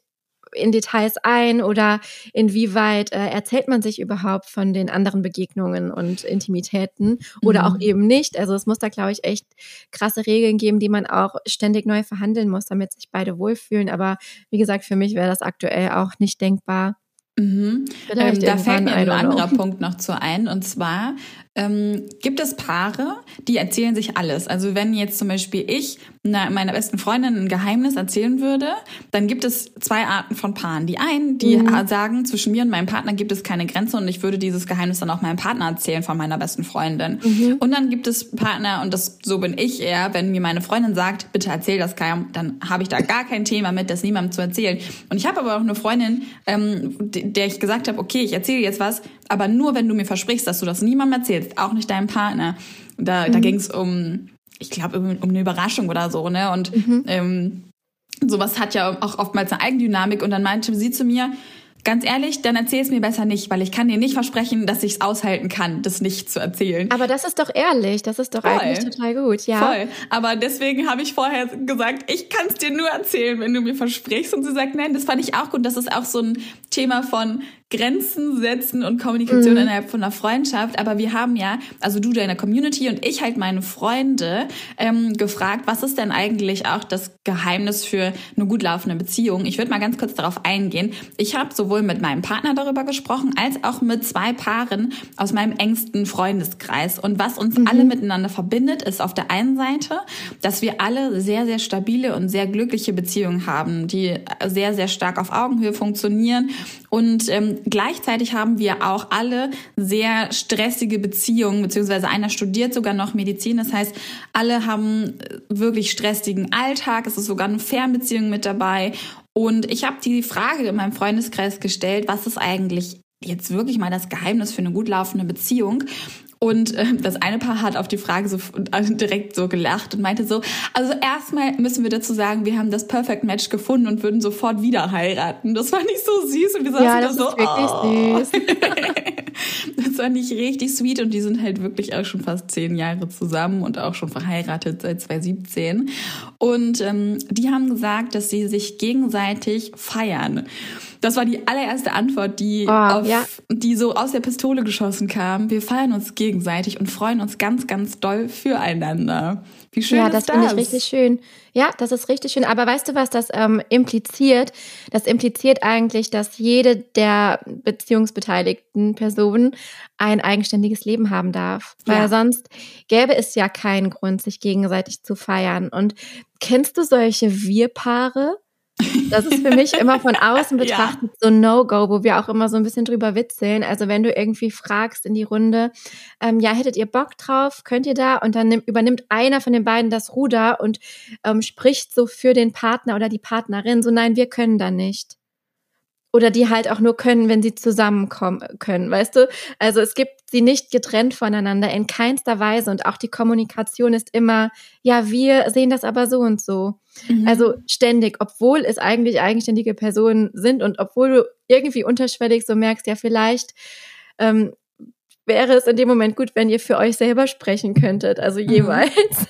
in Details ein oder inwieweit äh, erzählt man sich überhaupt von den anderen Begegnungen und Intimitäten oder mhm. auch eben nicht. Also es muss da, glaube ich, echt krasse Regeln geben, die man auch ständig neu verhandeln muss, damit sich beide wohlfühlen. Aber wie gesagt, für mich wäre das aktuell auch nicht denkbar, Mhm. Ähm, da fällt mir ein anderer Punkt noch zu ein. Und zwar ähm, gibt es Paare, die erzählen sich alles. Also wenn jetzt zum Beispiel ich meiner besten Freundin ein Geheimnis erzählen würde, dann gibt es zwei Arten von Paaren. Die einen, die mhm. sagen, zwischen mir und meinem Partner gibt es keine Grenze und ich würde dieses Geheimnis dann auch meinem Partner erzählen von meiner besten Freundin. Mhm. Und dann gibt es Partner, und das so bin ich eher, wenn mir meine Freundin sagt, bitte erzähl das keinem, dann habe ich da gar kein Thema mit, das niemandem zu erzählen. Und ich habe aber auch eine Freundin, ähm, der ich gesagt habe, okay, ich erzähle jetzt was, aber nur wenn du mir versprichst, dass du das niemandem erzählst, auch nicht deinem Partner. Da, mhm. da ging es um, ich glaube, um, um, eine Überraschung oder so, ne? Und mhm. ähm, sowas hat ja auch oftmals eine Eigendynamik. Und dann meinte sie zu mir, Ganz ehrlich, dann erzähl es mir besser nicht, weil ich kann dir nicht versprechen, dass ich es aushalten kann, das nicht zu erzählen. Aber das ist doch ehrlich, das ist doch Voll. eigentlich total gut, ja. Voll. Aber deswegen habe ich vorher gesagt, ich kann es dir nur erzählen, wenn du mir versprichst. Und sie sagt, nein, das fand ich auch gut. Das ist auch so ein Thema von Grenzen setzen und Kommunikation mhm. innerhalb von einer Freundschaft. Aber wir haben ja, also du deine Community und ich halt meine Freunde ähm, gefragt, was ist denn eigentlich auch das Geheimnis für eine gut laufende Beziehung? Ich würde mal ganz kurz darauf eingehen. Ich habe sowohl mit meinem Partner darüber gesprochen, als auch mit zwei Paaren aus meinem engsten Freundeskreis. Und was uns mhm. alle miteinander verbindet, ist auf der einen Seite, dass wir alle sehr, sehr stabile und sehr glückliche Beziehungen haben, die sehr, sehr stark auf Augenhöhe funktionieren und ähm, gleichzeitig haben wir auch alle sehr stressige Beziehungen, beziehungsweise einer studiert sogar noch Medizin. Das heißt, alle haben äh, wirklich stressigen Alltag. Es ist sogar eine Fernbeziehung mit dabei. Und ich habe die Frage in meinem Freundeskreis gestellt, was ist eigentlich jetzt wirklich mal das Geheimnis für eine gut laufende Beziehung? Und äh, das eine Paar hat auf die Frage so also direkt so gelacht und meinte so, also erstmal müssen wir dazu sagen, wir haben das Perfect Match gefunden und würden sofort wieder heiraten. Das war nicht so süß und wir saßen ja, das da so, ist wirklich oh. süß. das war nicht richtig sweet und die sind halt wirklich auch schon fast zehn Jahre zusammen und auch schon verheiratet seit 2017. Und ähm, die haben gesagt, dass sie sich gegenseitig feiern. Das war die allererste Antwort, die, oh, auf, ja. die so aus der Pistole geschossen kam. Wir feiern uns gegenseitig und freuen uns ganz, ganz doll füreinander. Wie schön ja, ist das? Ja, das finde ich richtig schön. Ja, das ist richtig schön. Aber weißt du, was das ähm, impliziert? Das impliziert eigentlich, dass jede der beziehungsbeteiligten Personen ein eigenständiges Leben haben darf. Weil ja. sonst gäbe es ja keinen Grund, sich gegenseitig zu feiern. Und kennst du solche Wir-Paare? Das ist für mich immer von außen betrachtet ja. so No-Go, wo wir auch immer so ein bisschen drüber witzeln. Also wenn du irgendwie fragst in die Runde, ähm, ja, hättet ihr Bock drauf, könnt ihr da? Und dann nimm, übernimmt einer von den beiden das Ruder und ähm, spricht so für den Partner oder die Partnerin, so nein, wir können da nicht oder die halt auch nur können, wenn sie zusammenkommen können, weißt du? Also es gibt sie nicht getrennt voneinander in keinster Weise und auch die Kommunikation ist immer, ja, wir sehen das aber so und so. Mhm. Also ständig, obwohl es eigentlich eigenständige Personen sind und obwohl du irgendwie unterschwellig so merkst, ja, vielleicht ähm, wäre es in dem Moment gut, wenn ihr für euch selber sprechen könntet, also mhm. jeweils.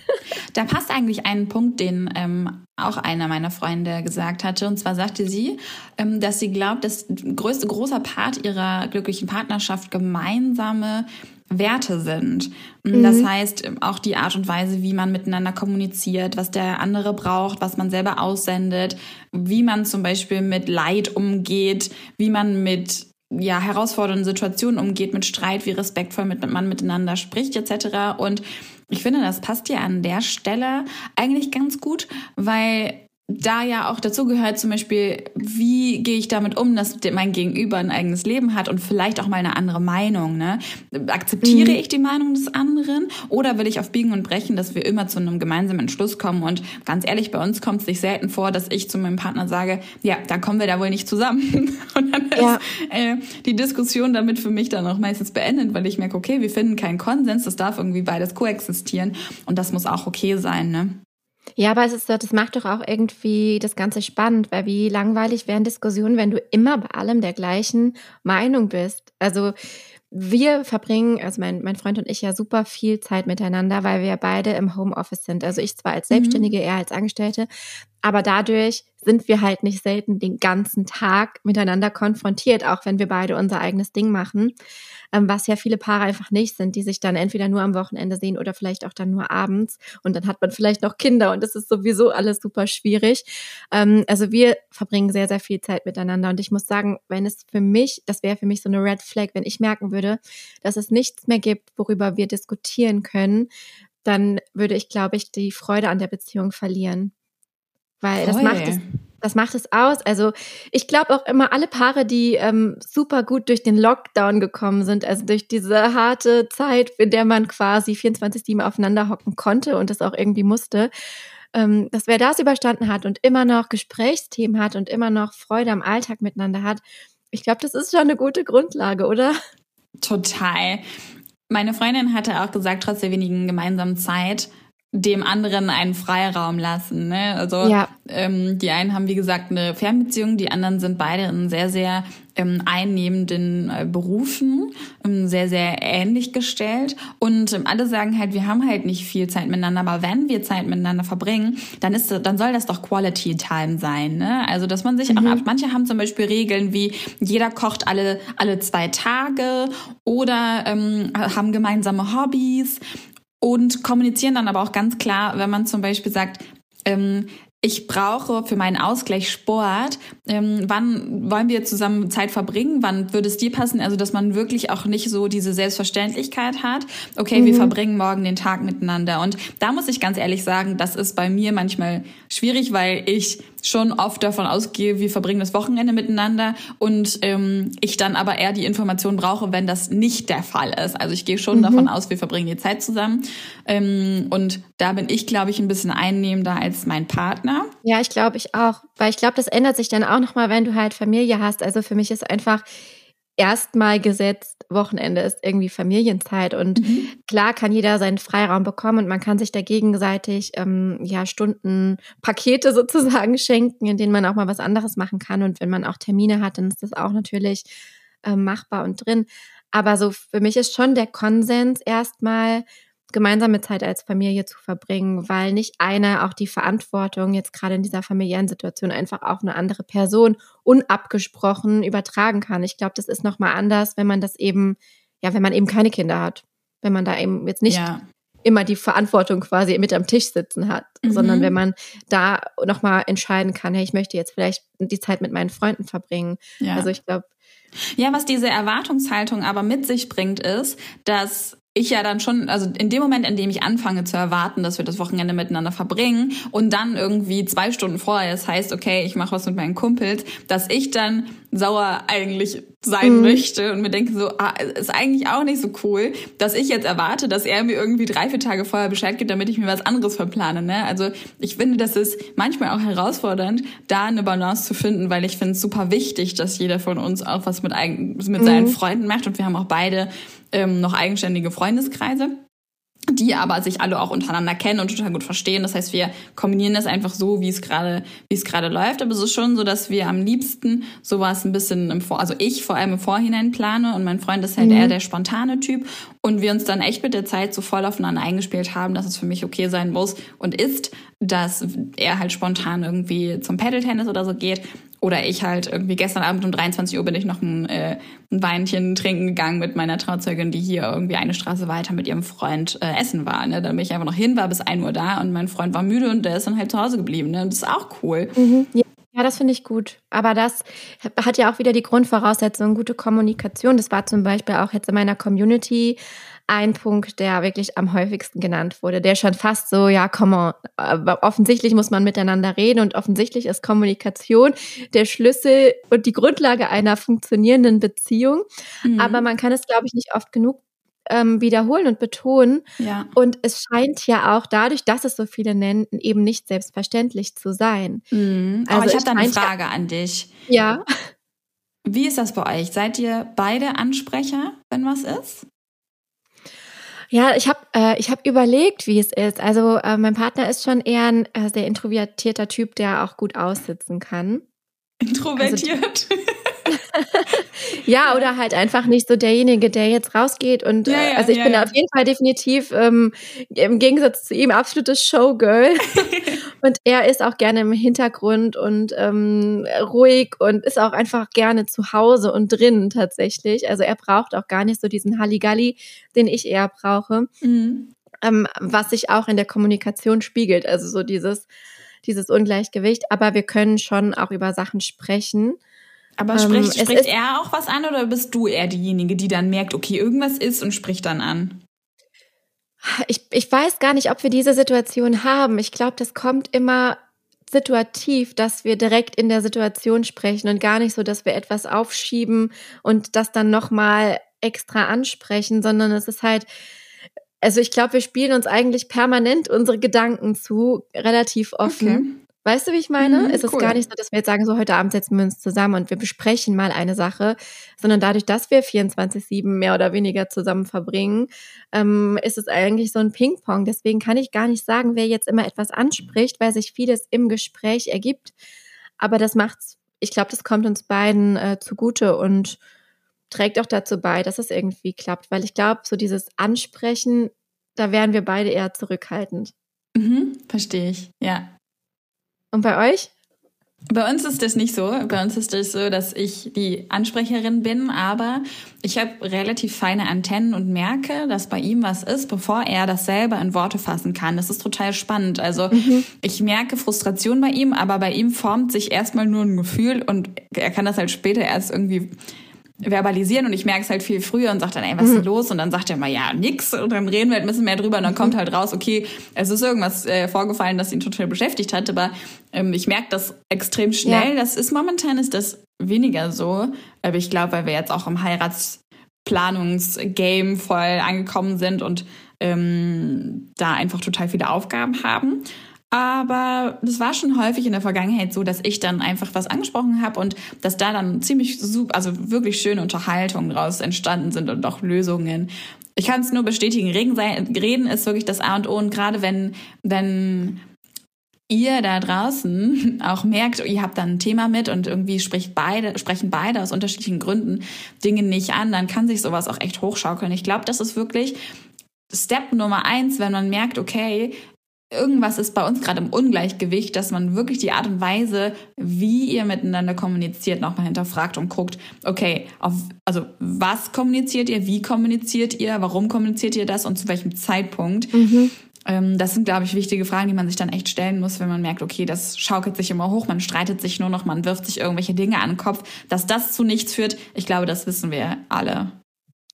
Da passt eigentlich ein Punkt, den ähm, auch einer meiner Freunde gesagt hatte. Und zwar sagte sie, ähm, dass sie glaubt, dass größte großer Part ihrer glücklichen Partnerschaft gemeinsame Werte sind. Mhm. Das heißt, auch die Art und Weise, wie man miteinander kommuniziert, was der andere braucht, was man selber aussendet, wie man zum Beispiel mit Leid umgeht, wie man mit ja, herausfordernden Situationen umgeht, mit Streit, wie respektvoll mit, man miteinander spricht, etc. Und ich finde, das passt ja an der Stelle eigentlich ganz gut, weil da ja auch dazu gehört zum Beispiel, wie gehe ich damit um, dass mein Gegenüber ein eigenes Leben hat und vielleicht auch mal eine andere Meinung. Ne? Akzeptiere mhm. ich die Meinung des anderen oder will ich auf Biegen und Brechen, dass wir immer zu einem gemeinsamen Entschluss kommen? Und ganz ehrlich, bei uns kommt es sich selten vor, dass ich zu meinem Partner sage, ja, da kommen wir da wohl nicht zusammen. und dann ja. ist äh, die Diskussion damit für mich dann auch meistens beendet, weil ich merke, okay, wir finden keinen Konsens, das darf irgendwie beides koexistieren und das muss auch okay sein. Ne? Ja, aber es ist, das macht doch auch irgendwie das Ganze spannend, weil wie langweilig wären Diskussionen, wenn du immer bei allem der gleichen Meinung bist. Also wir verbringen, also mein, mein Freund und ich ja super viel Zeit miteinander, weil wir beide im Homeoffice sind. Also ich zwar als mhm. Selbstständige, mhm. er als Angestellte, aber dadurch sind wir halt nicht selten den ganzen Tag miteinander konfrontiert, auch wenn wir beide unser eigenes Ding machen, ähm, was ja viele Paare einfach nicht sind, die sich dann entweder nur am Wochenende sehen oder vielleicht auch dann nur abends und dann hat man vielleicht noch Kinder und das ist sowieso alles super schwierig. Ähm, also wir verbringen sehr, sehr viel Zeit miteinander und ich muss sagen, wenn es für mich, das wäre für mich so eine Red Flag, wenn ich merken würde, dass es nichts mehr gibt, worüber wir diskutieren können, dann würde ich, glaube ich, die Freude an der Beziehung verlieren. Weil Voll. das macht es, das macht es aus. Also ich glaube auch immer alle Paare, die ähm, super gut durch den Lockdown gekommen sind, also durch diese harte Zeit, in der man quasi 24-7 aufeinander hocken konnte und das auch irgendwie musste, ähm, dass wer das überstanden hat und immer noch Gesprächsthemen hat und immer noch Freude am Alltag miteinander hat, ich glaube, das ist schon eine gute Grundlage, oder? Total. Meine Freundin hatte auch gesagt, trotz der wenigen gemeinsamen Zeit, dem anderen einen Freiraum lassen. Ne? Also ja. ähm, die einen haben, wie gesagt, eine Fernbeziehung, die anderen sind beide in sehr, sehr ähm, einnehmenden äh, Berufen, ähm, sehr, sehr ähnlich gestellt. Und ähm, alle sagen halt, wir haben halt nicht viel Zeit miteinander, aber wenn wir Zeit miteinander verbringen, dann ist dann soll das doch Quality Time sein. Ne? Also dass man sich mhm. auch ab. Manche haben zum Beispiel Regeln wie jeder kocht alle alle zwei Tage oder ähm, haben gemeinsame Hobbys und kommunizieren dann aber auch ganz klar, wenn man zum Beispiel sagt, ähm, ich brauche für meinen Ausgleich Sport. Ähm, wann wollen wir zusammen Zeit verbringen? Wann würde es dir passen? Also, dass man wirklich auch nicht so diese Selbstverständlichkeit hat. Okay, mhm. wir verbringen morgen den Tag miteinander. Und da muss ich ganz ehrlich sagen, das ist bei mir manchmal schwierig, weil ich schon oft davon ausgehe, wir verbringen das Wochenende miteinander und ähm, ich dann aber eher die Information brauche, wenn das nicht der Fall ist. Also ich gehe schon mhm. davon aus, wir verbringen die Zeit zusammen ähm, und da bin ich, glaube ich, ein bisschen einnehmender als mein Partner. Ja, ich glaube ich auch, weil ich glaube, das ändert sich dann auch nochmal, wenn du halt Familie hast. Also für mich ist einfach erstmal gesetzt, Wochenende ist irgendwie Familienzeit und mhm. klar kann jeder seinen Freiraum bekommen und man kann sich da gegenseitig ähm, ja Stunden Pakete sozusagen schenken, in denen man auch mal was anderes machen kann und wenn man auch Termine hat, dann ist das auch natürlich äh, machbar und drin. Aber so für mich ist schon der Konsens erstmal gemeinsame Zeit als Familie zu verbringen, weil nicht einer auch die Verantwortung jetzt gerade in dieser familiären Situation einfach auf eine andere Person unabgesprochen übertragen kann. Ich glaube, das ist nochmal anders, wenn man das eben, ja, wenn man eben keine Kinder hat. Wenn man da eben jetzt nicht ja. immer die Verantwortung quasi mit am Tisch sitzen hat, mhm. sondern wenn man da nochmal entscheiden kann, hey, ich möchte jetzt vielleicht die Zeit mit meinen Freunden verbringen. Ja. Also ich glaube, ja, was diese Erwartungshaltung aber mit sich bringt, ist, dass ich ja dann schon, also in dem Moment, in dem ich anfange zu erwarten, dass wir das Wochenende miteinander verbringen und dann irgendwie zwei Stunden vorher es heißt, okay, ich mache was mit meinen Kumpels, dass ich dann sauer eigentlich sein mhm. möchte und mir denke so, ah, ist eigentlich auch nicht so cool, dass ich jetzt erwarte, dass er mir irgendwie drei, vier Tage vorher Bescheid gibt, damit ich mir was anderes verplane. Ne? Also ich finde, das ist manchmal auch herausfordernd, da eine Balance zu finden, weil ich finde es super wichtig, dass jeder von uns auch was mit, eigen, mit seinen mhm. Freunden macht und wir haben auch beide ähm, noch eigenständige Freundeskreise die aber sich alle auch untereinander kennen und total gut verstehen. Das heißt, wir kombinieren das einfach so, wie es gerade, wie es gerade läuft. Aber es ist schon so, dass wir am liebsten sowas ein bisschen im Vor, also ich vor allem im Vorhinein plane und mein Freund ist halt mhm. eher der spontane Typ und wir uns dann echt mit der Zeit so voll aufeinander eingespielt haben, dass es für mich okay sein muss und ist, dass er halt spontan irgendwie zum Paddle-Tennis oder so geht oder ich halt irgendwie gestern Abend um 23 Uhr bin ich noch ein, äh, ein Weinchen trinken gegangen mit meiner Trauzeugin, die hier irgendwie eine Straße weiter mit ihrem Freund äh, essen war. Ne? Dann bin ich einfach noch hin, war bis 1 Uhr da und mein Freund war müde und der ist dann halt zu Hause geblieben. Ne? Und das ist auch cool. Mhm. Ja. Ja, das finde ich gut. Aber das hat ja auch wieder die Grundvoraussetzung, gute Kommunikation. Das war zum Beispiel auch jetzt in meiner Community ein Punkt, der wirklich am häufigsten genannt wurde, der schon fast so, ja, komm on, offensichtlich muss man miteinander reden und offensichtlich ist Kommunikation der Schlüssel und die Grundlage einer funktionierenden Beziehung. Mhm. Aber man kann es, glaube ich, nicht oft genug ähm, wiederholen und betonen. Ja. Und es scheint ja auch dadurch, dass es so viele nennen, eben nicht selbstverständlich zu sein. Mhm. Also Aber ich habe da eine Frage an dich. Ja. Wie ist das bei euch? Seid ihr beide Ansprecher, wenn was ist? Ja, ich habe äh, ich hab überlegt, wie es ist. Also äh, mein Partner ist schon eher ein äh, sehr introvertierter Typ, der auch gut aussitzen kann. Introvertiert? Also, ja, oder halt einfach nicht so derjenige, der jetzt rausgeht und Ja, äh, ja, also ich ja, bin auf jeden Fall definitiv ähm, im Gegensatz zu ihm absolutes Showgirl und er ist auch gerne im Hintergrund und ähm, ruhig und ist auch einfach gerne zu Hause und drin tatsächlich. Also er braucht auch gar nicht so diesen Halligalli, den ich eher brauche Mhm. ähm, was sich auch in der Kommunikation spiegelt. Also so dieses, dieses Ungleichgewicht. Aber wir können schon auch über Sachen sprechen. Aber Ähm, spricht, es spricht er auch was an oder bist du eher diejenige, die dann merkt, okay, irgendwas ist und spricht dann an? Ich, ich weiß gar nicht, ob wir diese Situation haben. Ich glaube, das kommt immer situativ, dass wir direkt in der Situation sprechen und gar nicht so, dass wir etwas aufschieben und das dann nochmal extra ansprechen, sondern es ist halt, also ich glaube, wir spielen uns eigentlich permanent unsere Gedanken zu, relativ offen. Okay. Weißt du, wie ich meine? Mhm, es ist cool. gar nicht so, dass wir jetzt sagen, so heute Abend setzen wir uns zusammen und wir besprechen mal eine Sache, sondern dadurch, dass wir 24-7 mehr oder weniger zusammen verbringen, ähm, ist es eigentlich so ein Ping-Pong. Deswegen kann ich gar nicht sagen, wer jetzt immer etwas anspricht, weil sich vieles im Gespräch ergibt. Aber das macht's, ich glaube, das kommt uns beiden äh, zugute und trägt auch dazu bei, dass es irgendwie klappt. Weil ich glaube, so dieses Ansprechen, da wären wir beide eher zurückhaltend. Mhm, verstehe ich, ja. Und bei euch? Bei uns ist das nicht so. Bei uns ist das so, dass ich die Ansprecherin bin, aber ich habe relativ feine Antennen und merke, dass bei ihm was ist, bevor er das selber in Worte fassen kann. Das ist total spannend. Also ich merke Frustration bei ihm, aber bei ihm formt sich erstmal nur ein Gefühl und er kann das halt später erst irgendwie verbalisieren und ich merke es halt viel früher und sage dann, ey, was ist denn los? Und dann sagt er mal, ja, nix. Und dann reden wir halt ein bisschen mehr drüber und dann kommt halt raus, okay, es ist irgendwas äh, vorgefallen, das ihn total beschäftigt hat, aber ähm, ich merke das extrem schnell. Ja. Das ist momentan ist das weniger so. Aber ich glaube, weil wir jetzt auch im Heiratsplanungsgame voll angekommen sind und ähm, da einfach total viele Aufgaben haben. Aber das war schon häufig in der Vergangenheit so, dass ich dann einfach was angesprochen habe und dass da dann ziemlich super, also wirklich schöne Unterhaltungen draus entstanden sind und auch Lösungen. Ich kann es nur bestätigen, Reden, ist wirklich das A und O und gerade wenn, wenn ihr da draußen auch merkt, ihr habt da ein Thema mit und irgendwie spricht beide, sprechen beide aus unterschiedlichen Gründen Dinge nicht an, dann kann sich sowas auch echt hochschaukeln. Ich glaube, das ist wirklich Step Nummer eins, wenn man merkt, okay, irgendwas ist bei uns gerade im Ungleichgewicht, dass man wirklich die Art und Weise, wie ihr miteinander kommuniziert, nochmal hinterfragt und guckt, okay, auf, also was kommuniziert ihr, wie kommuniziert ihr, warum kommuniziert ihr das und zu welchem Zeitpunkt. Ähm, das sind, glaube ich, wichtige Fragen, die man sich dann echt stellen muss, wenn man merkt, okay, das schaukelt sich immer hoch, man streitet sich nur noch, man wirft sich irgendwelche Dinge an den Kopf, dass das zu nichts führt. Ich glaube, das wissen wir alle.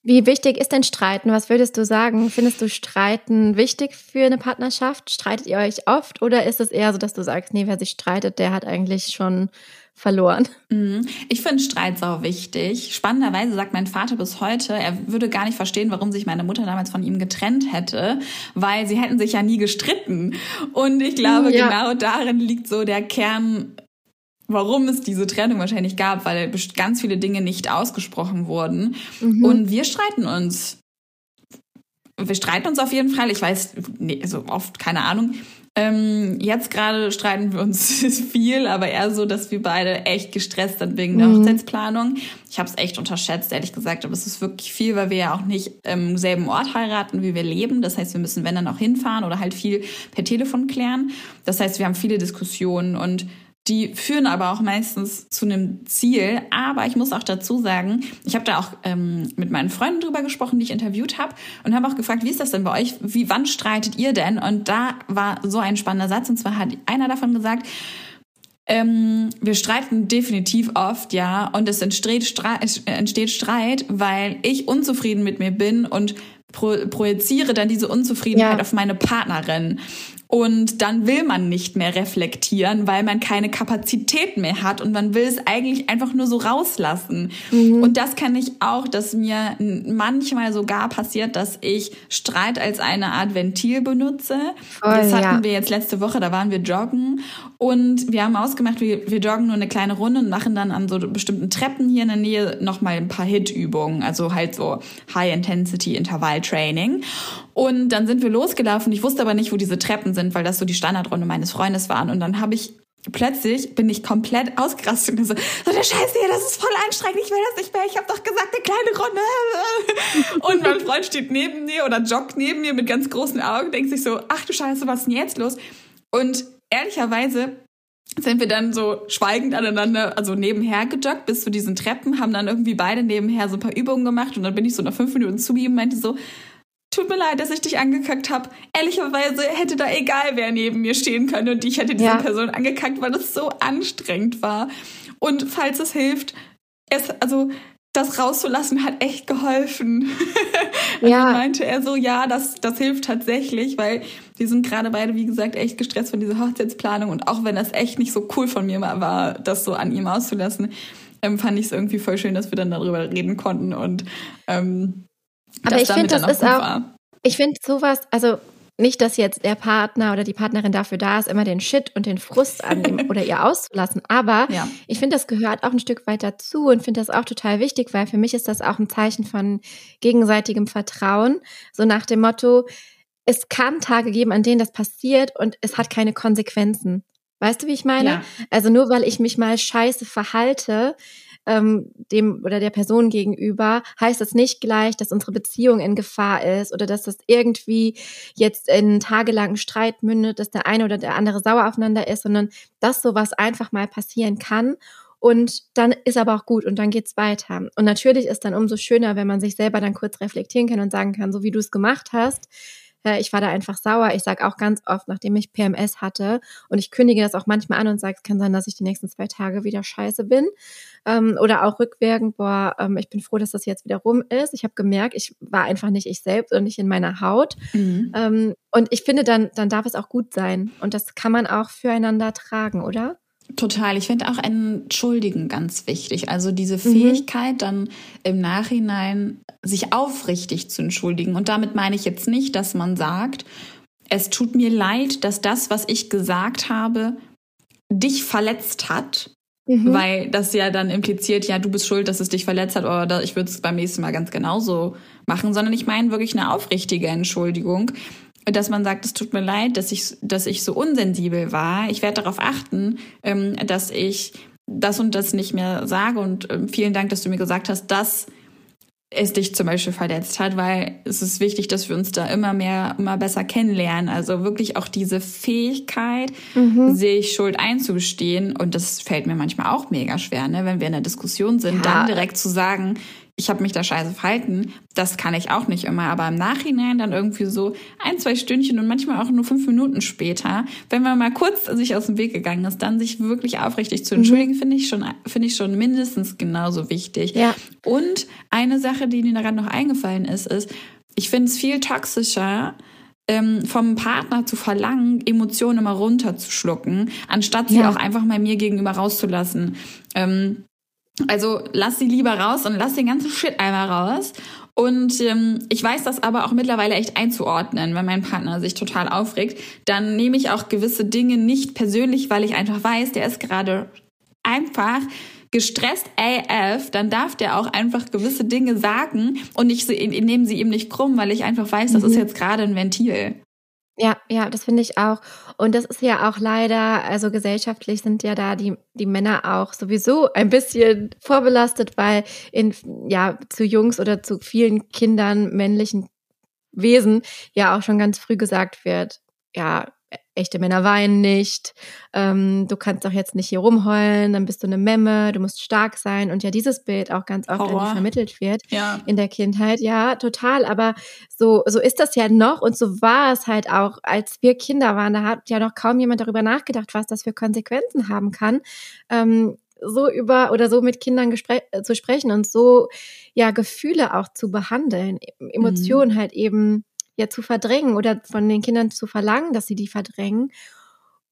Wie wichtig ist denn Streiten? Was würdest du sagen? Findest du Streiten wichtig für eine Partnerschaft? Streitet ihr euch oft oder ist es eher so, dass du sagst, nee, wer sich streitet, der hat eigentlich schon verloren? Mhm. Ich finde Streit sau wichtig. Spannenderweise sagt mein Vater bis heute, er würde gar nicht verstehen, warum sich meine Mutter damals von ihm getrennt hätte, weil sie hätten sich ja nie gestritten. Und ich glaube, Ja. genau darin liegt so der Kern, warum es diese Trennung wahrscheinlich gab, weil ganz viele Dinge nicht ausgesprochen wurden. Und wir streiten uns. Wir streiten uns auf jeden Fall. Ich weiß, nee, also oft, keine Ahnung. Ähm, jetzt gerade streiten wir uns viel, aber eher so, dass wir beide echt gestresst sind wegen der Hochzeitsplanung. Ich habe es echt unterschätzt, ehrlich gesagt, aber es ist wirklich viel, weil wir ja auch nicht im selben Ort heiraten, wie wir leben. Das heißt, wir müssen, wenn dann auch hinfahren oder halt viel per Telefon klären. Das heißt, wir haben viele Diskussionen und die führen aber auch meistens zu einem Ziel. Aber ich muss auch dazu sagen, ich habe da auch ähm, mit meinen Freunden drüber gesprochen, die ich interviewt habe, und habe auch gefragt, wie ist das denn bei euch? Wie wann streitet ihr denn? Und da war so ein spannender Satz. Und zwar hat einer davon gesagt, ähm, wir streiten definitiv oft, ja, und es entsteht Streit, entsteht Streit, weil ich unzufrieden mit mir bin und pro projiziere dann diese Unzufriedenheit Ja. auf meine Partnerin. Und dann will man nicht mehr reflektieren, weil man keine Kapazität mehr hat und man will es eigentlich einfach nur so rauslassen. Und das kann ich auch, dass mir manchmal sogar passiert, dass ich Streit als eine Art Ventil benutze. Voll, das hatten ja. wir jetzt letzte Woche, da waren wir joggen und wir haben ausgemacht, wir, wir joggen nur eine kleine Runde und machen dann an so bestimmten Treppen hier in der Nähe nochmal ein paar Hit-Übungen, also halt so High-Intensity-Intervall-Training. Und dann sind wir losgelaufen. Ich wusste aber nicht, wo diese Treppen sind, weil das so die Standardrunde meines Freundes waren. Und dann habe ich plötzlich bin ich komplett ausgerastet und so, so der Scheiße hier, das ist voll anstrengend, ich will das nicht mehr, ich habe doch gesagt, eine kleine Runde. Und mein Freund steht neben mir oder joggt neben mir mit ganz großen Augen, denkt sich so, ach du Scheiße, was ist denn jetzt los? Und ehrlicherweise sind wir dann so schweigend aneinander, also nebenher gejoggt bis zu diesen Treppen, haben dann irgendwie beide nebenher so ein paar Übungen gemacht und dann bin ich so nach fünf Minuten zu ihm und meinte so, tut mir leid, dass ich dich angekackt habe. Ehrlicherweise hätte da egal wer neben mir stehen können und ich hätte diese ja. Person angekackt, weil es so anstrengend war. Und falls es hilft, es, also das rauszulassen hat echt geholfen. ja. dann meinte er so, ja, das, das hilft tatsächlich, weil wir sind gerade beide, wie gesagt, echt gestresst von dieser Hochzeitsplanung und auch wenn das echt nicht so cool von mir war, das so an ihm auszulassen, ähm, fand ich es irgendwie voll schön, dass wir dann darüber reden konnten und ähm, aber ich finde, das ist auch, war. ich finde sowas, also nicht, dass jetzt der Partner oder die Partnerin dafür da ist, immer den Shit und den Frust an ihm oder ihr auszulassen. Aber ja. ich finde, das gehört auch ein Stück weit dazu und finde das auch total wichtig, weil für mich ist das auch ein Zeichen von gegenseitigem Vertrauen. So nach dem Motto, es kann Tage geben, an denen das passiert und es hat keine Konsequenzen. Weißt du, wie ich meine? Ja. Also nur weil ich mich mal scheiße verhalte, ähm, dem oder der Person gegenüber, heißt das nicht gleich, dass unsere Beziehung in Gefahr ist oder dass das irgendwie jetzt in tagelangen Streit mündet, dass der eine oder der andere sauer aufeinander ist, sondern dass sowas einfach mal passieren kann. Und dann ist aber auch gut und dann geht's weiter. Und natürlich ist dann umso schöner, wenn man sich selber dann kurz reflektieren kann und sagen kann, so wie du es gemacht hast, ich war da einfach sauer. Ich sage auch ganz oft, nachdem ich PMS hatte, und ich kündige das auch manchmal an und sage, es kann sein, dass ich die nächsten zwei Tage wieder scheiße bin. Ähm, oder auch rückwirkend, boah, ähm, ich bin froh, dass das jetzt wieder rum ist. Ich habe gemerkt, ich war einfach nicht ich selbst und nicht in meiner Haut. Mhm. Ähm, und ich finde, dann, dann darf es auch gut sein. Und das kann man auch füreinander tragen, oder? Total. Ich finde auch Entschuldigen ganz wichtig. Also diese mhm. Fähigkeit, mhm. dann im Nachhinein sich aufrichtig zu entschuldigen. Und damit meine ich jetzt nicht, dass man sagt, es tut mir leid, dass das, was ich gesagt habe, dich verletzt hat. Mhm. Weil das ja dann impliziert, ja, du bist schuld, dass es dich verletzt hat, oder ich würde es beim nächsten Mal ganz genauso machen, sondern ich meine wirklich eine aufrichtige Entschuldigung dass man sagt, es tut mir leid, dass ich, dass ich so unsensibel war. Ich werde darauf achten, ähm, dass ich das und das nicht mehr sage. Und ähm, vielen Dank, dass du mir gesagt hast, dass es dich zum Beispiel verletzt hat, weil es ist wichtig, dass wir uns da immer mehr, immer besser kennenlernen. Also wirklich auch diese Fähigkeit, mhm. sich Schuld einzugestehen. Und das fällt mir manchmal auch mega schwer, ne? wenn wir in einer Diskussion sind, ja. dann direkt zu sagen, ich habe mich da scheiße verhalten. Das kann ich auch nicht immer. Aber im Nachhinein dann irgendwie so ein, zwei Stündchen und manchmal auch nur fünf Minuten später, wenn man mal kurz sich aus dem Weg gegangen ist, dann sich wirklich aufrichtig zu entschuldigen, mhm. finde ich schon, finde ich schon mindestens genauso wichtig. Ja. Und eine Sache, die mir da gerade noch eingefallen ist, ist, ich finde es viel toxischer, ähm, vom Partner zu verlangen, Emotionen immer runterzuschlucken, anstatt sie ja. auch einfach mal mir gegenüber rauszulassen. Ähm, also lass sie lieber raus und lass den ganzen Shit einmal raus. Und ähm, ich weiß das aber auch mittlerweile echt einzuordnen, wenn mein Partner sich total aufregt. Dann nehme ich auch gewisse Dinge nicht persönlich, weil ich einfach weiß, der ist gerade einfach gestresst AF, dann darf der auch einfach gewisse Dinge sagen und ich, ich nehme sie ihm nicht krumm, weil ich einfach weiß, das mhm. ist jetzt gerade ein Ventil. Ja, ja, das finde ich auch. Und das ist ja auch leider, also gesellschaftlich sind ja da die, die Männer auch sowieso ein bisschen vorbelastet, weil in, ja, zu Jungs oder zu vielen Kindern, männlichen Wesen ja auch schon ganz früh gesagt wird, ja, echte Männer weinen nicht, ähm, du kannst doch jetzt nicht hier rumheulen, dann bist du eine Memme, du musst stark sein. Und ja dieses Bild auch ganz oft vermittelt wird ja. in der Kindheit, ja, total, aber so, so ist das ja noch. Und so war es halt auch, als wir Kinder waren, da hat ja noch kaum jemand darüber nachgedacht, was das für Konsequenzen haben kann. Ähm, so über oder so mit Kindern äh, zu sprechen und so ja Gefühle auch zu behandeln, Emotionen mhm. halt eben ja zu verdrängen oder von den Kindern zu verlangen, dass sie die verdrängen.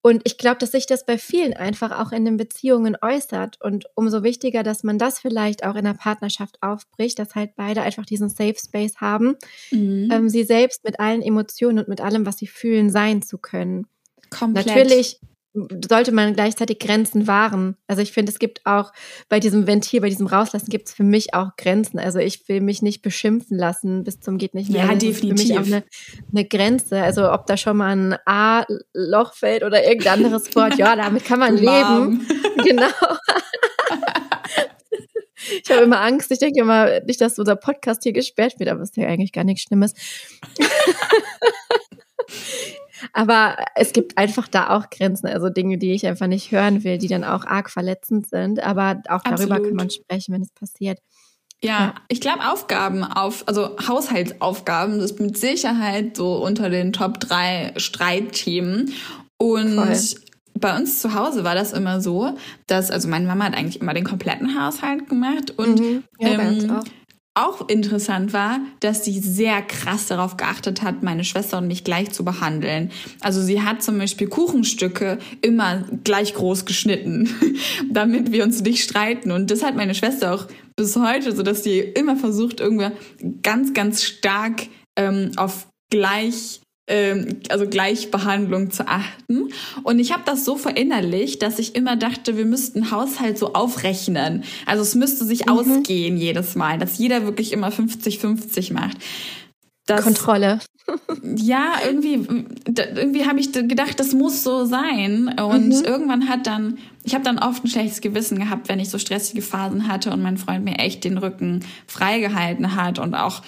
Und ich glaube, dass sich das bei vielen einfach auch in den Beziehungen äußert. Und umso wichtiger, dass man das vielleicht auch in der Partnerschaft aufbricht, dass halt beide einfach diesen Safe Space haben, mhm. ähm, sie selbst mit allen Emotionen und mit allem, was sie fühlen, sein zu können. Komplett. Natürlich sollte man gleichzeitig Grenzen wahren. Also ich finde, es gibt auch bei diesem Ventil, bei diesem Rauslassen gibt es für mich auch Grenzen. Also ich will mich nicht beschimpfen lassen bis zum geht nicht mehr. Ja, definitiv. Für mich auch eine, eine Grenze. Also ob da schon mal ein A-Loch fällt oder irgendein anderes Wort, ja, damit kann man leben. Genau. Ich habe immer Angst. Ich denke immer nicht, dass unser Podcast hier gesperrt wird, aber es ist ja eigentlich gar nichts Schlimmes. Aber es gibt einfach da auch Grenzen, also Dinge, die ich einfach nicht hören will, die dann auch arg verletzend sind. Aber auch darüber Absolut. kann man sprechen, wenn es passiert. Ja, Ja. ich glaube Aufgaben auf, also Haushaltsaufgaben, das ist mit Sicherheit so unter den Top drei Streitthemen. Und Voll. bei uns zu Hause war das immer so, dass, also meine Mama hat eigentlich immer den kompletten Haushalt gemacht und Mhm. Ja, ähm, auch. interessant war, dass sie sehr krass darauf geachtet hat, meine Schwester und mich gleich zu behandeln. Also sie hat zum Beispiel Kuchenstücke immer gleich groß geschnitten, damit wir uns nicht streiten. Und das hat meine Schwester auch bis heute, so dass sie immer versucht, irgendwie ganz, ganz stark ähm, auf gleich ähm, also Gleichbehandlung zu achten. Und ich habe das so verinnerlicht, dass ich immer dachte, wir müssten Haushalt so aufrechnen. Also es müsste sich ausgehen jedes Mal, dass jeder wirklich immer 50-50 macht. Das, Kontrolle. ja, irgendwie, irgendwie habe ich da gedacht, das muss so sein. Und Mhm. irgendwann hat dann, ich habe dann oft ein schlechtes Gewissen gehabt, wenn ich so stressige Phasen hatte und mein Freund mir echt den Rücken freigehalten hat und auch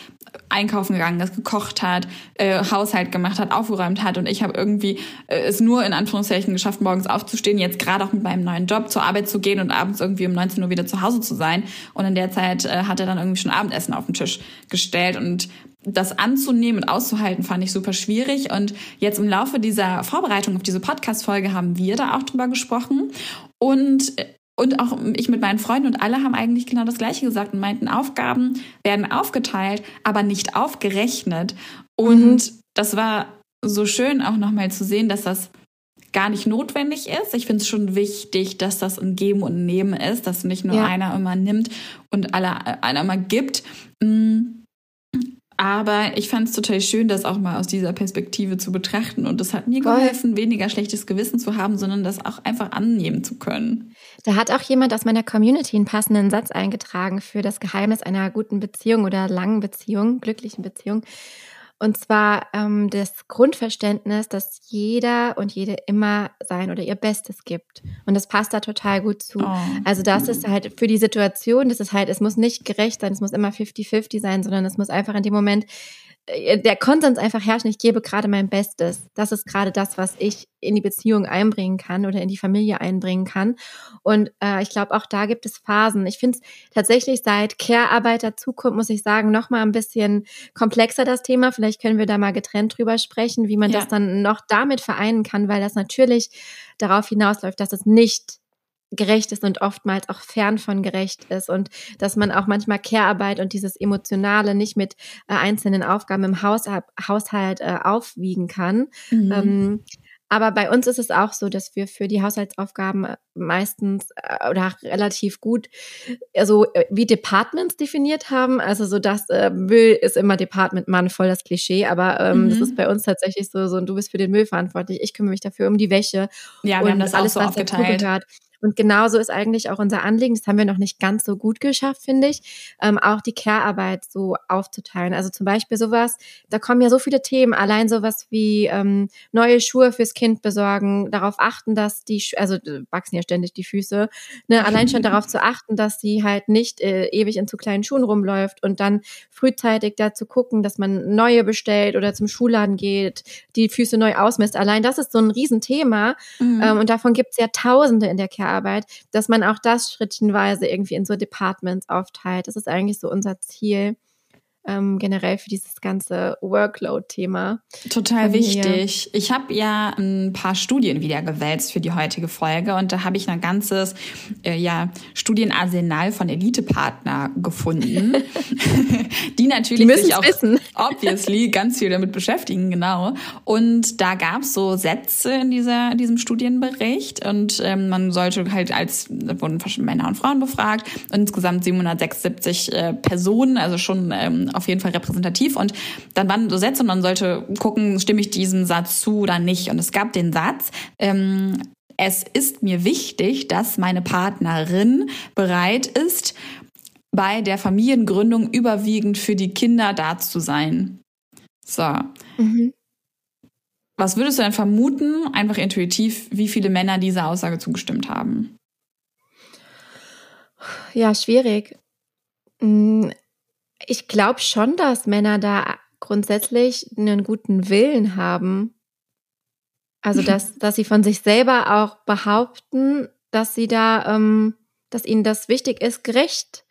einkaufen gegangen ist, gekocht hat, äh, Haushalt gemacht hat, aufgeräumt hat und ich habe irgendwie äh, es nur in Anführungszeichen geschafft, morgens aufzustehen, jetzt gerade auch mit meinem neuen Job zur Arbeit zu gehen und abends irgendwie um 19 Uhr wieder zu Hause zu sein. Und in der Zeit äh, hat er dann irgendwie schon Abendessen auf den Tisch gestellt und das anzunehmen und auszuhalten, fand ich super schwierig. Und jetzt im Laufe dieser Vorbereitung auf diese Podcast-Folge haben wir da auch drüber gesprochen. Und, und auch ich mit meinen Freunden und alle haben eigentlich genau das Gleiche gesagt und meinten, Aufgaben werden aufgeteilt, aber nicht aufgerechnet. Und das war so schön auch nochmal zu sehen, dass das gar nicht notwendig ist. Ich finde es schon wichtig, dass das ein Geben und Nehmen ist, dass nicht nur Ja. einer immer nimmt und alle, einer immer gibt. Mm. Aber ich fand es total schön, das auch mal aus dieser Perspektive zu betrachten. Und das hat mir geholfen, weniger schlechtes Gewissen zu haben, sondern das auch einfach annehmen zu können. Da hat auch jemand aus meiner Community einen passenden Satz eingetragen für das Geheimnis einer guten Beziehung oder langen Beziehung, glücklichen Beziehung. Und zwar ähm, das Grundverständnis, dass jeder und jede immer sein oder ihr Bestes gibt. Und das passt da total gut zu. Oh. Also das ist halt für die Situation, das ist halt, es muss nicht gerecht sein, es muss immer 50-50 sein, sondern es muss einfach in dem Moment der Konsens einfach herrschen, ich gebe gerade mein Bestes. Das ist gerade das, was ich in die Beziehung einbringen kann oder in die Familie einbringen kann. Und äh, ich glaube, auch da gibt es Phasen. Ich finde es tatsächlich seit Care-Arbeit dazukommt, muss ich sagen, noch mal ein bisschen komplexer das Thema. Vielleicht können wir da mal getrennt drüber sprechen, wie man Ja. das dann noch damit vereinen kann, weil das natürlich darauf hinausläuft, dass es nicht gerecht ist und oftmals auch fern von gerecht ist und dass man auch manchmal Care-Arbeit und dieses Emotionale nicht mit äh, einzelnen Aufgaben im Haus, Haushalt äh, aufwiegen kann. Mhm. Ähm, aber bei uns ist es auch so, dass wir für die Haushaltsaufgaben äh, meistens äh, oder relativ gut also wie Departments definiert haben. Also so das äh, Müll ist immer Department Mann, voll das Klischee, aber ähm, Mhm. das ist bei uns tatsächlich so, so, du bist für den Müll verantwortlich, ich kümmere mich dafür um die Wäsche ja, wir und haben das alles, so was aufgeteilt. dazugehört. Und genauso ist eigentlich auch unser Anliegen, das haben wir noch nicht ganz so gut geschafft, finde ich, ähm, auch die Care-Arbeit so aufzuteilen. Also zum Beispiel sowas, da kommen ja so viele Themen, allein sowas wie ähm, neue Schuhe fürs Kind besorgen, darauf achten, dass die, Sch- also äh, wachsen ja ständig die Füße, ne, allein schon darauf zu achten, dass sie halt nicht äh, ewig in zu kleinen Schuhen rumläuft und dann frühzeitig dazu gucken, dass man neue bestellt oder zum Schuhladen geht, die Füße neu ausmisst. Allein das ist so ein Riesenthema. Mhm. Ähm, und davon gibt es ja Tausende in der Care-Arbeit, dass man auch das schrittchenweise irgendwie in so Departments aufteilt. Das ist eigentlich so unser Ziel ähm, generell für dieses ganze Workload-Thema. Total wichtig. Ich habe ja ein paar Studien wieder gewälzt für die heutige Folge und da habe ich ein ganzes äh, ja, Studienarsenal von Elite-Partner gefunden, die natürlich Die sich auch wissen. obviously ganz viel damit beschäftigen, genau. Und da gab es so Sätze in dieser, diesem Studienbericht und ähm, man sollte halt als, da wurden verschiedene Männer und Frauen befragt und insgesamt 776 äh, Personen, also schon ähm, auf jeden Fall repräsentativ und dann waren so Sätze und man sollte gucken, stimme ich diesem Satz zu oder nicht. Und es gab den Satz, ähm, es ist mir wichtig, dass meine Partnerin bereit ist, bei der Familiengründung überwiegend für die Kinder da zu sein. So. Mhm. Was würdest du denn vermuten, einfach intuitiv, wie viele Männer dieser Aussage zugestimmt haben? Ja, schwierig. Ich glaube schon, dass Männer da grundsätzlich einen guten Willen haben. Also, dass, dass sie von sich selber auch behaupten, dass sie da, ähm, dass ihnen das wichtig ist, gerecht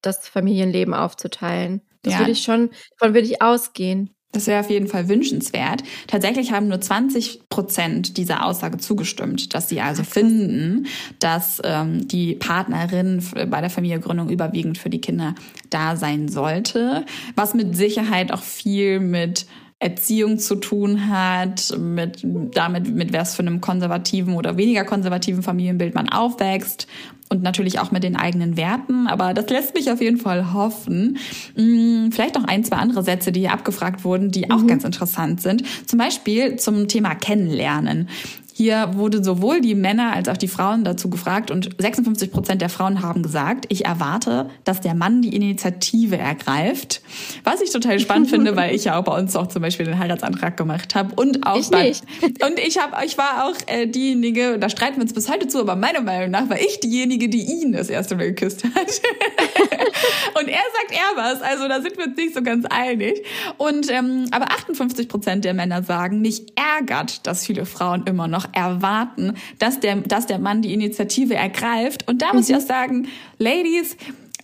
das Familienleben aufzuteilen. Das ja. würde ich schon, davon würde ich ausgehen. Das wäre auf jeden Fall wünschenswert. Tatsächlich haben nur 20 Prozent dieser Aussage zugestimmt, dass sie also finden, dass ähm, die Partnerin bei der Familiengründung überwiegend für die Kinder da sein sollte, was mit Sicherheit auch viel mit Erziehung zu tun hat, mit damit, mit was für einem konservativen oder weniger konservativen Familienbild man aufwächst und natürlich auch mit den eigenen Werten. Aber das lässt mich auf jeden Fall hoffen. Hm, vielleicht noch ein, zwei andere Sätze, die hier abgefragt wurden, die auch mhm. ganz interessant sind. Zum Beispiel zum Thema Kennenlernen. Hier wurde sowohl die Männer als auch die Frauen dazu gefragt und 56 Prozent der Frauen haben gesagt, ich erwarte, dass der Mann die Initiative ergreift. Was ich total spannend finde, weil ich ja auch bei uns auch zum Beispiel den Heiratsantrag gemacht habe und auch ich bei, nicht. und ich habe, ich war auch äh, diejenige, da streiten wir uns bis heute zu, aber meiner Meinung nach war ich diejenige, die ihn das erste Mal geküsst hat. und er sagt er was, also da sind wir uns nicht so ganz einig. Und ähm, aber 58 Prozent der Männer sagen, mich ärgert, dass viele Frauen immer noch noch erwarten, dass der, dass der Mann die Initiative ergreift. Und da muss mhm. ich auch sagen, Ladies,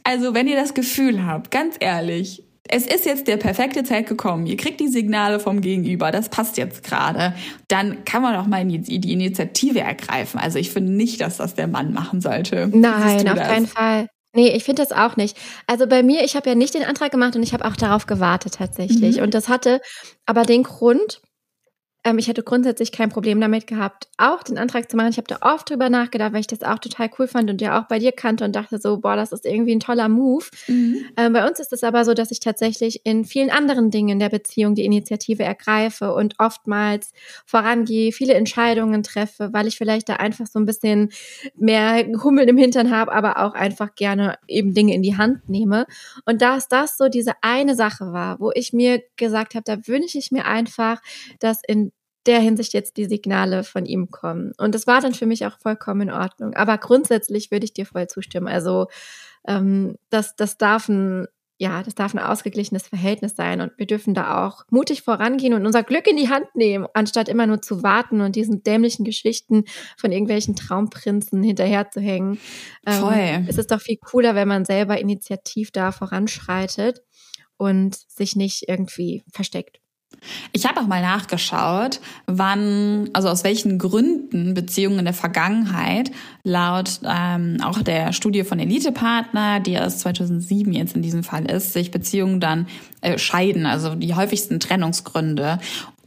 also wenn ihr das Gefühl habt, ganz ehrlich, es ist jetzt der perfekte Zeit gekommen, ihr kriegt die Signale vom Gegenüber, das passt jetzt gerade, dann kann man auch mal die Initiative ergreifen. Also ich finde nicht, dass das der Mann machen sollte. Nein, auf keinen Fall. Nee, ich finde das auch nicht. Also bei mir, ich habe ja nicht den Antrag gemacht und ich habe auch darauf gewartet tatsächlich. Mhm. Und das hatte aber den Grund, ähm, ich hätte grundsätzlich kein Problem damit gehabt, auch den Antrag zu machen. Ich habe da oft drüber nachgedacht, weil ich das auch total cool fand und ja auch bei dir kannte und dachte so, boah, das ist irgendwie ein toller Move. Mhm. Ähm, bei uns ist es aber so, dass ich tatsächlich in vielen anderen Dingen der Beziehung die Initiative ergreife und oftmals vorangehe, viele Entscheidungen treffe, weil ich vielleicht da einfach so ein bisschen mehr Hummeln im Hintern habe, aber auch einfach gerne eben Dinge in die Hand nehme. Und da es das so diese eine Sache war, wo ich mir gesagt habe, da wünsche ich mir einfach, dass in der Hinsicht jetzt die Signale von ihm kommen. Und das war dann für mich auch vollkommen in Ordnung. Aber grundsätzlich würde ich dir voll zustimmen. Also ähm, das, das darf ein ja, das darf ein ausgeglichenes Verhältnis sein und wir dürfen da auch mutig vorangehen und unser Glück in die Hand nehmen, anstatt immer nur zu warten und diesen dämlichen Geschichten von irgendwelchen Traumprinzen hinterherzuhängen. Ähm, Voll. Ähm, es ist doch viel cooler, wenn man selber initiativ da voranschreitet und sich nicht irgendwie versteckt. Ich habe auch mal nachgeschaut, wann, also aus welchen Gründen Beziehungen in der Vergangenheit laut ähm, auch der Studie von Elite-Partner, die aus 2007 jetzt in diesem Fall ist, sich Beziehungen dann äh, scheiden, also die häufigsten Trennungsgründe.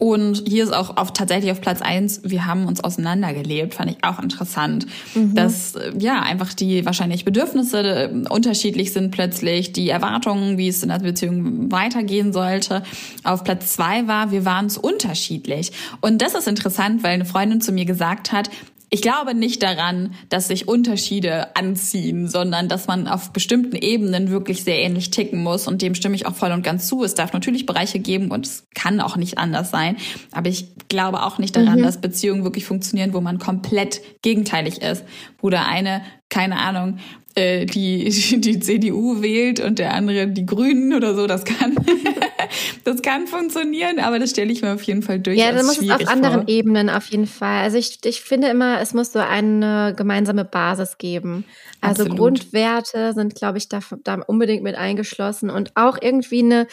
Und hier ist auch auf, tatsächlich auf Platz eins, wir haben uns auseinandergelebt, fand ich auch interessant. Mhm. Dass äh, ja einfach die wahrscheinlich Bedürfnisse äh, unterschiedlich sind plötzlich, die Erwartungen, wie es in der Beziehung weitergehen sollte. Auf Platz zwei war, wir waren es unterschiedlich. Und das ist interessant, weil eine Freundin zu mir gesagt hat, ich glaube nicht daran, dass sich Unterschiede anziehen, sondern dass man auf bestimmten Ebenen wirklich sehr ähnlich ticken muss. Und dem stimme ich auch voll und ganz zu. Es darf natürlich Bereiche geben und es kann auch nicht anders sein. Aber ich glaube auch nicht daran, mhm. dass Beziehungen wirklich funktionieren, wo man komplett gegenteilig ist. Wo der eine, keine Ahnung, äh, die, die CDU wählt und der andere die Grünen oder so, das kann, das kann funktionieren, aber das stelle ich mir auf jeden Fall durch. Ja, dann muss es auf anderen vor. Ebenen auf jeden Fall. Also ich, ich finde immer, es muss so eine gemeinsame Basis geben. Also Absolut. Grundwerte sind, glaube ich, da, da unbedingt mit eingeschlossen und auch irgendwie eine,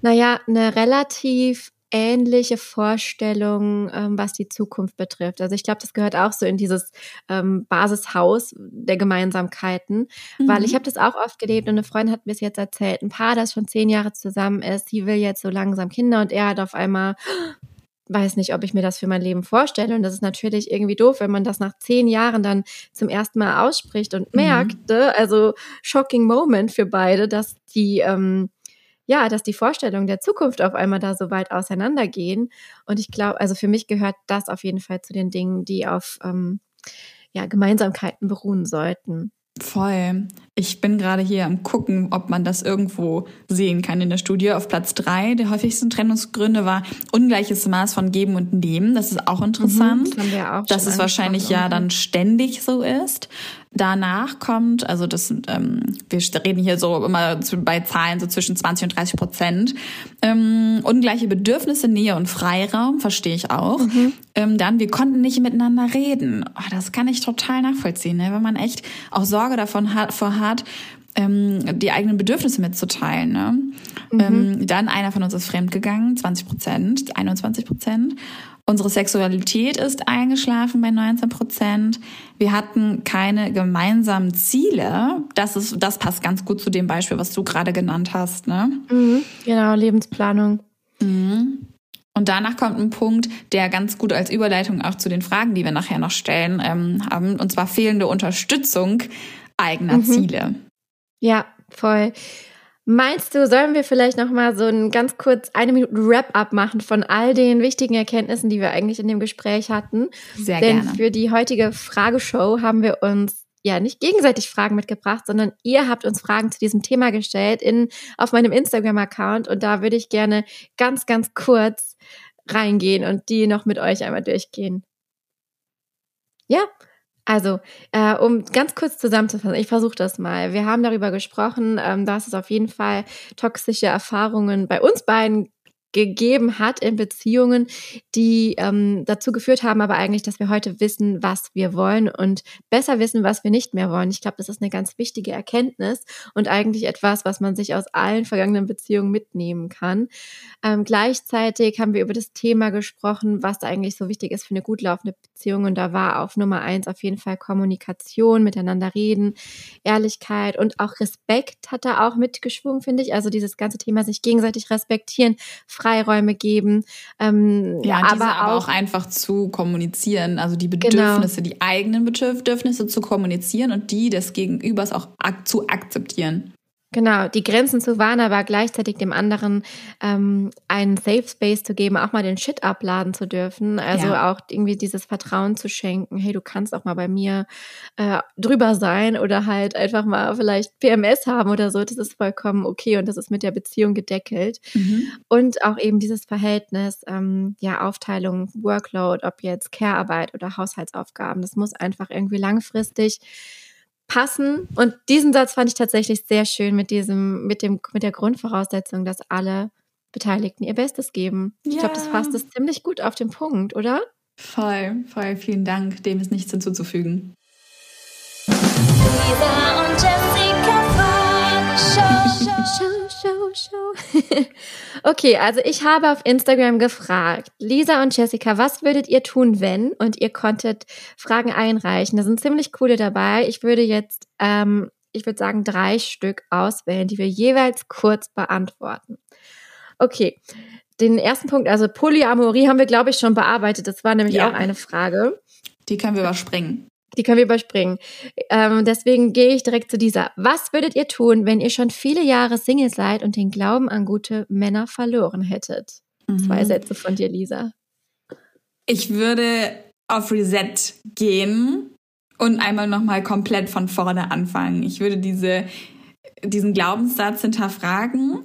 naja, eine relativ ähnliche Vorstellungen, ähm, was die Zukunft betrifft. Also ich glaube, das gehört auch so in dieses ähm, Basishaus der Gemeinsamkeiten, mhm. weil ich mhm. habe das auch oft gelebt und eine Freundin hat mir es jetzt erzählt, ein Paar, das schon zehn Jahre zusammen ist, die will jetzt so langsam Kinder und er hat auf einmal weiß nicht, ob ich mir das für mein Leben vorstelle. Und das ist natürlich irgendwie doof, wenn man das nach zehn Jahren dann zum ersten Mal ausspricht und mhm. merkt, mhm. also shocking Moment für beide, dass die ähm, ja, dass die Vorstellungen der Zukunft auf einmal da so weit auseinandergehen. Und ich glaube, also für mich gehört das auf jeden Fall zu den Dingen, die auf ähm, ja, Gemeinsamkeiten beruhen sollten. Voll. Ich bin gerade hier am gucken, ob man das irgendwo sehen kann in der Studie. Auf Platz drei der häufigsten Trennungsgründe war ungleiches Maß von Geben und Nehmen. Das ist auch interessant. Mhm, haben wir auch dass es wahrscheinlich ja dann ständig so ist. Danach kommt, also das, ähm, wir reden hier so immer bei Zahlen so zwischen 20 und 30 Prozent. Ähm, ungleiche Bedürfnisse, Nähe und Freiraum, verstehe ich auch. Mhm. Ähm, dann, wir konnten nicht miteinander reden. Oh, das kann ich total nachvollziehen, ne? wenn man echt auch Sorge davon hat, vor hat, ähm, die eigenen Bedürfnisse mitzuteilen. Ne? Mhm. Ähm, dann einer von uns ist fremdgegangen, 20 Prozent, 21 Prozent. Unsere Sexualität ist eingeschlafen bei 19 Prozent. Wir hatten keine gemeinsamen Ziele. Das ist, das passt ganz gut zu dem Beispiel, was du gerade genannt hast, ne? Mhm, genau, Lebensplanung. Mhm. Und danach kommt ein Punkt, der ganz gut als Überleitung auch zu den Fragen, die wir nachher noch stellen, ähm, haben, und zwar fehlende Unterstützung eigener mhm. Ziele. Ja, voll. Meinst du, sollen wir vielleicht noch mal so ein ganz kurz eine Minute Wrap-up machen von all den wichtigen Erkenntnissen, die wir eigentlich in dem Gespräch hatten? Sehr Denn gerne. für die heutige Frageshow haben wir uns ja nicht gegenseitig Fragen mitgebracht, sondern ihr habt uns Fragen zu diesem Thema gestellt in auf meinem Instagram-Account und da würde ich gerne ganz ganz kurz reingehen und die noch mit euch einmal durchgehen. Ja, also, äh, um ganz kurz zusammenzufassen, ich versuche das mal. Wir haben darüber gesprochen, ähm, dass es auf jeden Fall toxische Erfahrungen bei uns beiden gegeben hat in Beziehungen, die ähm, dazu geführt haben, aber eigentlich, dass wir heute wissen, was wir wollen und besser wissen, was wir nicht mehr wollen. Ich glaube, das ist eine ganz wichtige Erkenntnis und eigentlich etwas, was man sich aus allen vergangenen Beziehungen mitnehmen kann. Ähm, gleichzeitig haben wir über das Thema gesprochen, was eigentlich so wichtig ist für eine gut laufende Beziehung und da war auf Nummer eins auf jeden Fall Kommunikation, miteinander reden, Ehrlichkeit und auch Respekt hat da auch mitgeschwungen, finde ich. Also dieses ganze Thema sich gegenseitig respektieren, Freiräume geben. Ähm, ja, aber, aber auch, auch, einfach zu kommunizieren, also die genau. Bedürfnisse, genau. die eigenen Bedürfnisse zu kommunizieren und die des Gegenübers auch ak zu akzeptieren. Genau, die Grenzen zu wahren, aber gleichzeitig dem anderen ähm, einen Safe Space zu geben, auch mal den Shit abladen zu dürfen. Also ja. auch irgendwie dieses Vertrauen zu schenken, hey, du kannst auch mal bei mir äh, drüber sein oder halt einfach mal vielleicht PMS haben oder so. Das ist vollkommen okay und das ist mit der Beziehung gedeckelt. Mhm. Und auch eben dieses Verhältnis, ähm, ja, Aufteilung, Workload, ob jetzt Care-Arbeit oder Haushaltsaufgaben, das muss einfach irgendwie langfristig passen. Und diesen Satz fand ich tatsächlich sehr schön mit diesem, mit dem, mit der Grundvoraussetzung, dass alle Beteiligten ihr Bestes geben. Ja. Ich glaube, das fasst es ziemlich gut auf den Punkt, oder? Voll, voll, vielen Dank. Dem ist nichts hinzuzufügen. Lisa und Jessica Show, Show, Show. okay, also ich habe auf Instagram gefragt, Lisa und Jessica, was würdet ihr tun, wenn? Und ihr konntet Fragen einreichen. Da sind ziemlich coole dabei. Ich würde jetzt, ähm, ich würde sagen, drei Stück auswählen, die wir jeweils kurz beantworten. Okay. Den ersten Punkt, also Polyamorie, haben wir, glaube ich, schon bearbeitet. Das war nämlich ja. auch eine Frage. Die können wir überspringen. Die können wir überspringen. Ähm, deswegen gehe ich direkt zu dieser. Was würdet ihr tun, wenn ihr schon viele Jahre Single seid und den Glauben an gute Männer verloren hättet? Mhm. Zwei Sätze von dir, Lisa. Ich würde auf Reset gehen und einmal nochmal komplett von vorne anfangen. Ich würde diese, diesen Glaubenssatz hinterfragen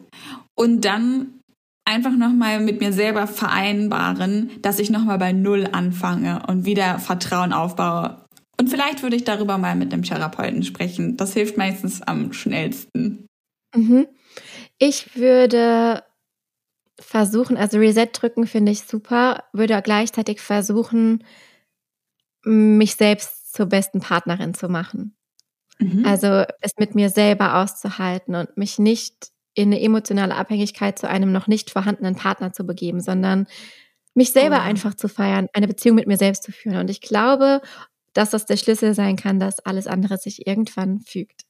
und dann einfach nochmal mit mir selber vereinbaren, dass ich nochmal bei Null anfange und wieder Vertrauen aufbaue und vielleicht würde ich darüber mal mit einem Therapeuten sprechen. Das hilft meistens am schnellsten. Mhm. Ich würde versuchen, also Reset drücken finde ich super, würde gleichzeitig versuchen, mich selbst zur besten Partnerin zu machen. Mhm. Also es mit mir selber auszuhalten und mich nicht in eine emotionale Abhängigkeit zu einem noch nicht vorhandenen Partner zu begeben, sondern mich selber oh. einfach zu feiern, eine Beziehung mit mir selbst zu führen. Und ich glaube, dass das der Schlüssel sein kann, dass alles andere sich irgendwann fügt.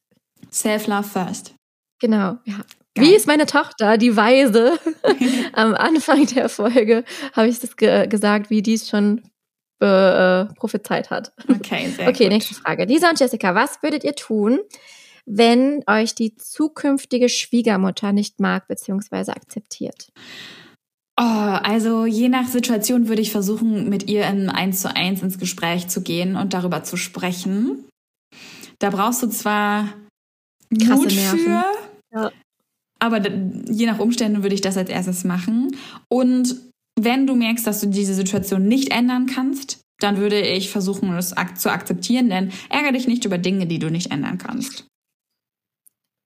Self-love first. Genau, ja. Geil. Wie ist meine Tochter, die Weise? Am Anfang der Folge habe ich das ge gesagt, wie dies schon äh, prophezeit hat. Okay, sehr Okay, gut. nächste Frage. Lisa und Jessica, was würdet ihr tun, wenn euch die zukünftige Schwiegermutter nicht mag bzw. akzeptiert? Oh, also je nach Situation würde ich versuchen, mit ihr in eins zu eins ins Gespräch zu gehen und darüber zu sprechen. Da brauchst du zwar Krasse Mut Nerven. für, Ja. aber je nach Umständen würde ich das als erstes machen. Und wenn du merkst, dass du diese Situation nicht ändern kannst, dann würde ich versuchen, es ak zu akzeptieren, denn ärgere dich nicht über Dinge, die du nicht ändern kannst.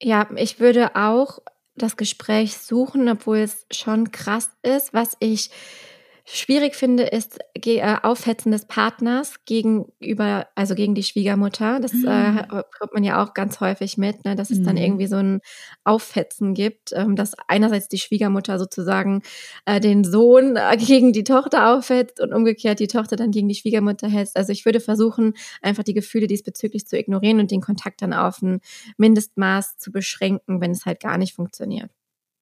Ja, ich würde auch das Gespräch suchen, obwohl es schon krass ist. Was ich schwierig finde, ist äh, Aufhetzen des Partners gegenüber, also gegen die Schwiegermutter. Das Mhm. äh, kommt man ja auch ganz häufig mit, ne, dass es dann Mhm. irgendwie so ein Aufhetzen gibt, ähm, dass einerseits die Schwiegermutter sozusagen äh, den Sohn äh, gegen die Tochter aufhetzt und umgekehrt die Tochter dann gegen die Schwiegermutter hetzt. Also ich würde versuchen, einfach die Gefühle diesbezüglich zu ignorieren und den Kontakt dann auf ein Mindestmaß zu beschränken, wenn es halt gar nicht funktioniert.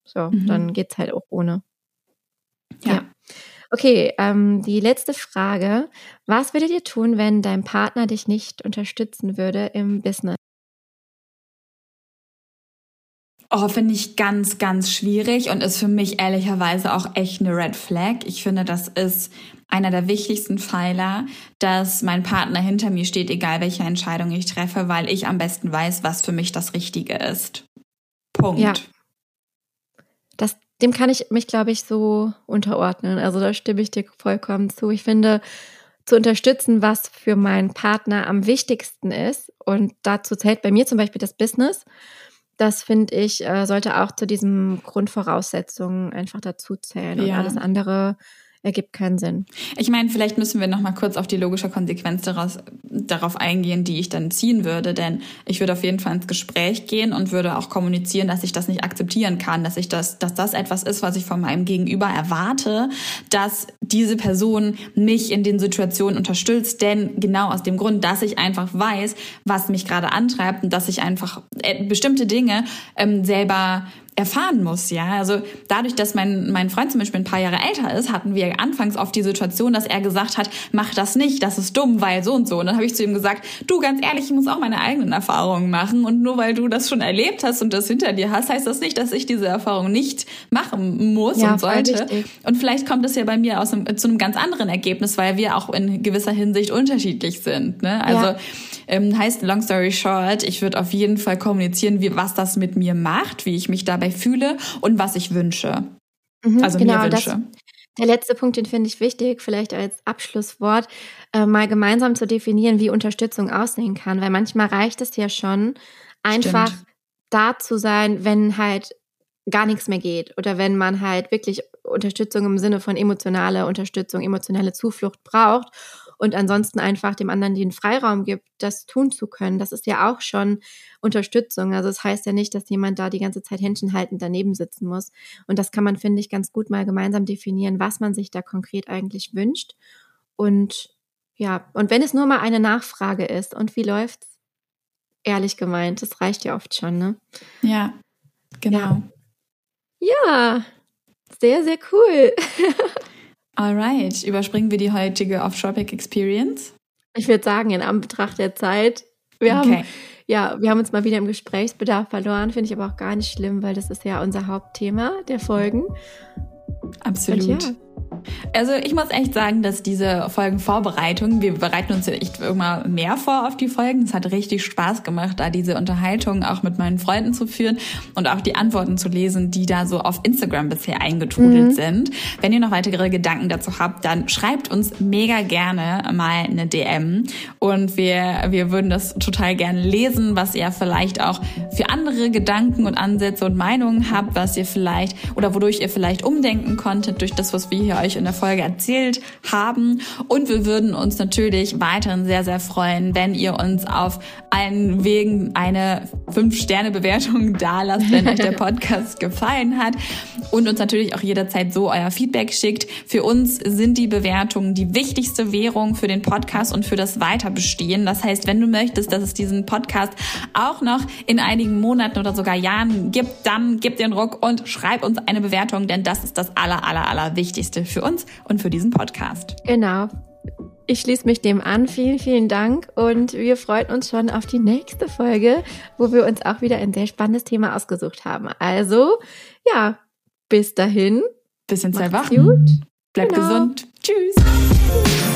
So, Mhm. dann geht's halt auch ohne. Ja. Ja. Okay, ähm, die letzte Frage. Was würdet ihr tun, wenn dein Partner dich nicht unterstützen würde im Business? Oh, finde ich ganz, ganz schwierig und ist für mich ehrlicherweise auch echt eine Red Flag. Ich finde, das ist einer der wichtigsten Pfeiler, dass mein Partner hinter mir steht, egal welche Entscheidung ich treffe, weil ich am besten weiß, was für mich das Richtige ist. Punkt. Ja. Dem kann ich mich, glaube ich, so unterordnen. Also da stimme ich dir vollkommen zu. Ich finde, zu unterstützen, was für meinen Partner am wichtigsten ist, und dazu zählt bei mir zum Beispiel das Business, das finde ich, äh, sollte auch zu diesen Grundvoraussetzungen einfach dazu zählen. Und Ja. alles andere ergibt keinen Sinn. Ich meine, vielleicht müssen wir noch mal kurz auf die logische Konsequenz daraus, darauf eingehen, die ich dann ziehen würde. Denn ich würde auf jeden Fall ins Gespräch gehen und würde auch kommunizieren, dass ich das nicht akzeptieren kann, dass ich das, dass das etwas ist, was ich von meinem Gegenüber erwarte, dass diese Person mich in den Situationen unterstützt. Denn genau aus dem Grund, dass ich einfach weiß, was mich gerade antreibt und dass ich einfach äh, bestimmte Dinge ähm, selber erfahren muss, ja. Also dadurch, dass mein, mein Freund zum Beispiel ein paar Jahre älter ist, hatten wir anfangs oft die Situation, dass er gesagt hat, mach das nicht, das ist dumm, weil so und so. Und dann habe ich zu ihm gesagt, du, ganz ehrlich, ich muss auch meine eigenen Erfahrungen machen. Und nur weil du das schon erlebt hast und das hinter dir hast, heißt das nicht, dass ich diese Erfahrung nicht machen muss Ja, und sollte. Und vielleicht kommt es ja bei mir aus einem, zu einem ganz anderen Ergebnis, weil wir auch in gewisser Hinsicht unterschiedlich sind. Ne? Also Ja. ähm, heißt, long story short, ich würde auf jeden Fall kommunizieren, wie, was das mit mir macht, wie ich mich dabei fühle und was ich wünsche. Mhm, Also genau, mir das, wünsche. der letzte Punkt, den finde ich wichtig, vielleicht als Abschlusswort, äh, mal gemeinsam zu definieren, wie Unterstützung aussehen kann. Weil manchmal reicht es ja schon, einfach Stimmt. da zu sein, wenn halt gar nichts mehr geht oder wenn man halt wirklich Unterstützung im Sinne von emotionale Unterstützung, emotionale Zuflucht braucht und ansonsten einfach dem anderen den Freiraum gibt, das tun zu können. Das ist ja auch schon Unterstützung. Also es das heißt ja nicht, dass jemand da die ganze Zeit Händchen haltend daneben sitzen muss. Und das kann man, finde ich, ganz gut mal gemeinsam definieren, was man sich da konkret eigentlich wünscht. Und ja, und wenn es nur mal eine Nachfrage ist und wie läuft's? Ehrlich gemeint, das reicht ja oft schon, ne? Ja, genau. Ja, sehr, sehr cool. Alright, überspringen wir die heutige Off-Topic Experience. Ich würde sagen, in Anbetracht der Zeit, wir haben, Okay. ja, wir haben uns mal wieder im Gesprächsbedarf verloren, finde ich aber auch gar nicht schlimm, weil das ist ja unser Hauptthema der Folgen. Absolut. Ja, Also ich muss echt sagen, dass diese Folgenvorbereitung, wir bereiten uns ja echt immer mehr vor auf die Folgen. Es hat richtig Spaß gemacht, da diese Unterhaltung auch mit meinen Freunden zu führen und auch die Antworten zu lesen, die da so auf Instagram bisher eingetrudelt sind. Wenn ihr noch weitere Gedanken dazu habt, dann schreibt uns mega gerne mal eine DM und wir, wir würden das total gerne lesen, was ihr vielleicht auch für andere Gedanken und Ansätze und Meinungen habt, was ihr vielleicht oder wodurch ihr vielleicht umdenken konntet durch das, was wir hier euch in der Folge erzählt haben. Und wir würden uns natürlich weiterhin sehr, sehr freuen, wenn ihr uns auf allen Wegen eine 5-Sterne-Bewertung da lasst, wenn euch der Podcast gefallen hat. Und uns natürlich auch jederzeit so euer Feedback schickt. Für uns sind die Bewertungen die wichtigste Währung für den Podcast und für das Weiterbestehen. Das heißt, wenn du möchtest, dass es diesen Podcast auch noch in einigen Monaten oder sogar Jahren gibt, dann gib den Ruck und schreib uns eine Bewertung, denn das ist das aller, aller, aller Wichtigste für uns und für diesen Podcast. genau. Ich schließe mich dem an. Vielen, vielen Dank. Und wir freuen uns schon auf die nächste Folge, wo wir uns auch wieder ein sehr spannendes Thema ausgesucht haben. Also, ja, bis dahin. Bis in zwei Wochen. gut. Bleibt Genau. gesund. Tschüss.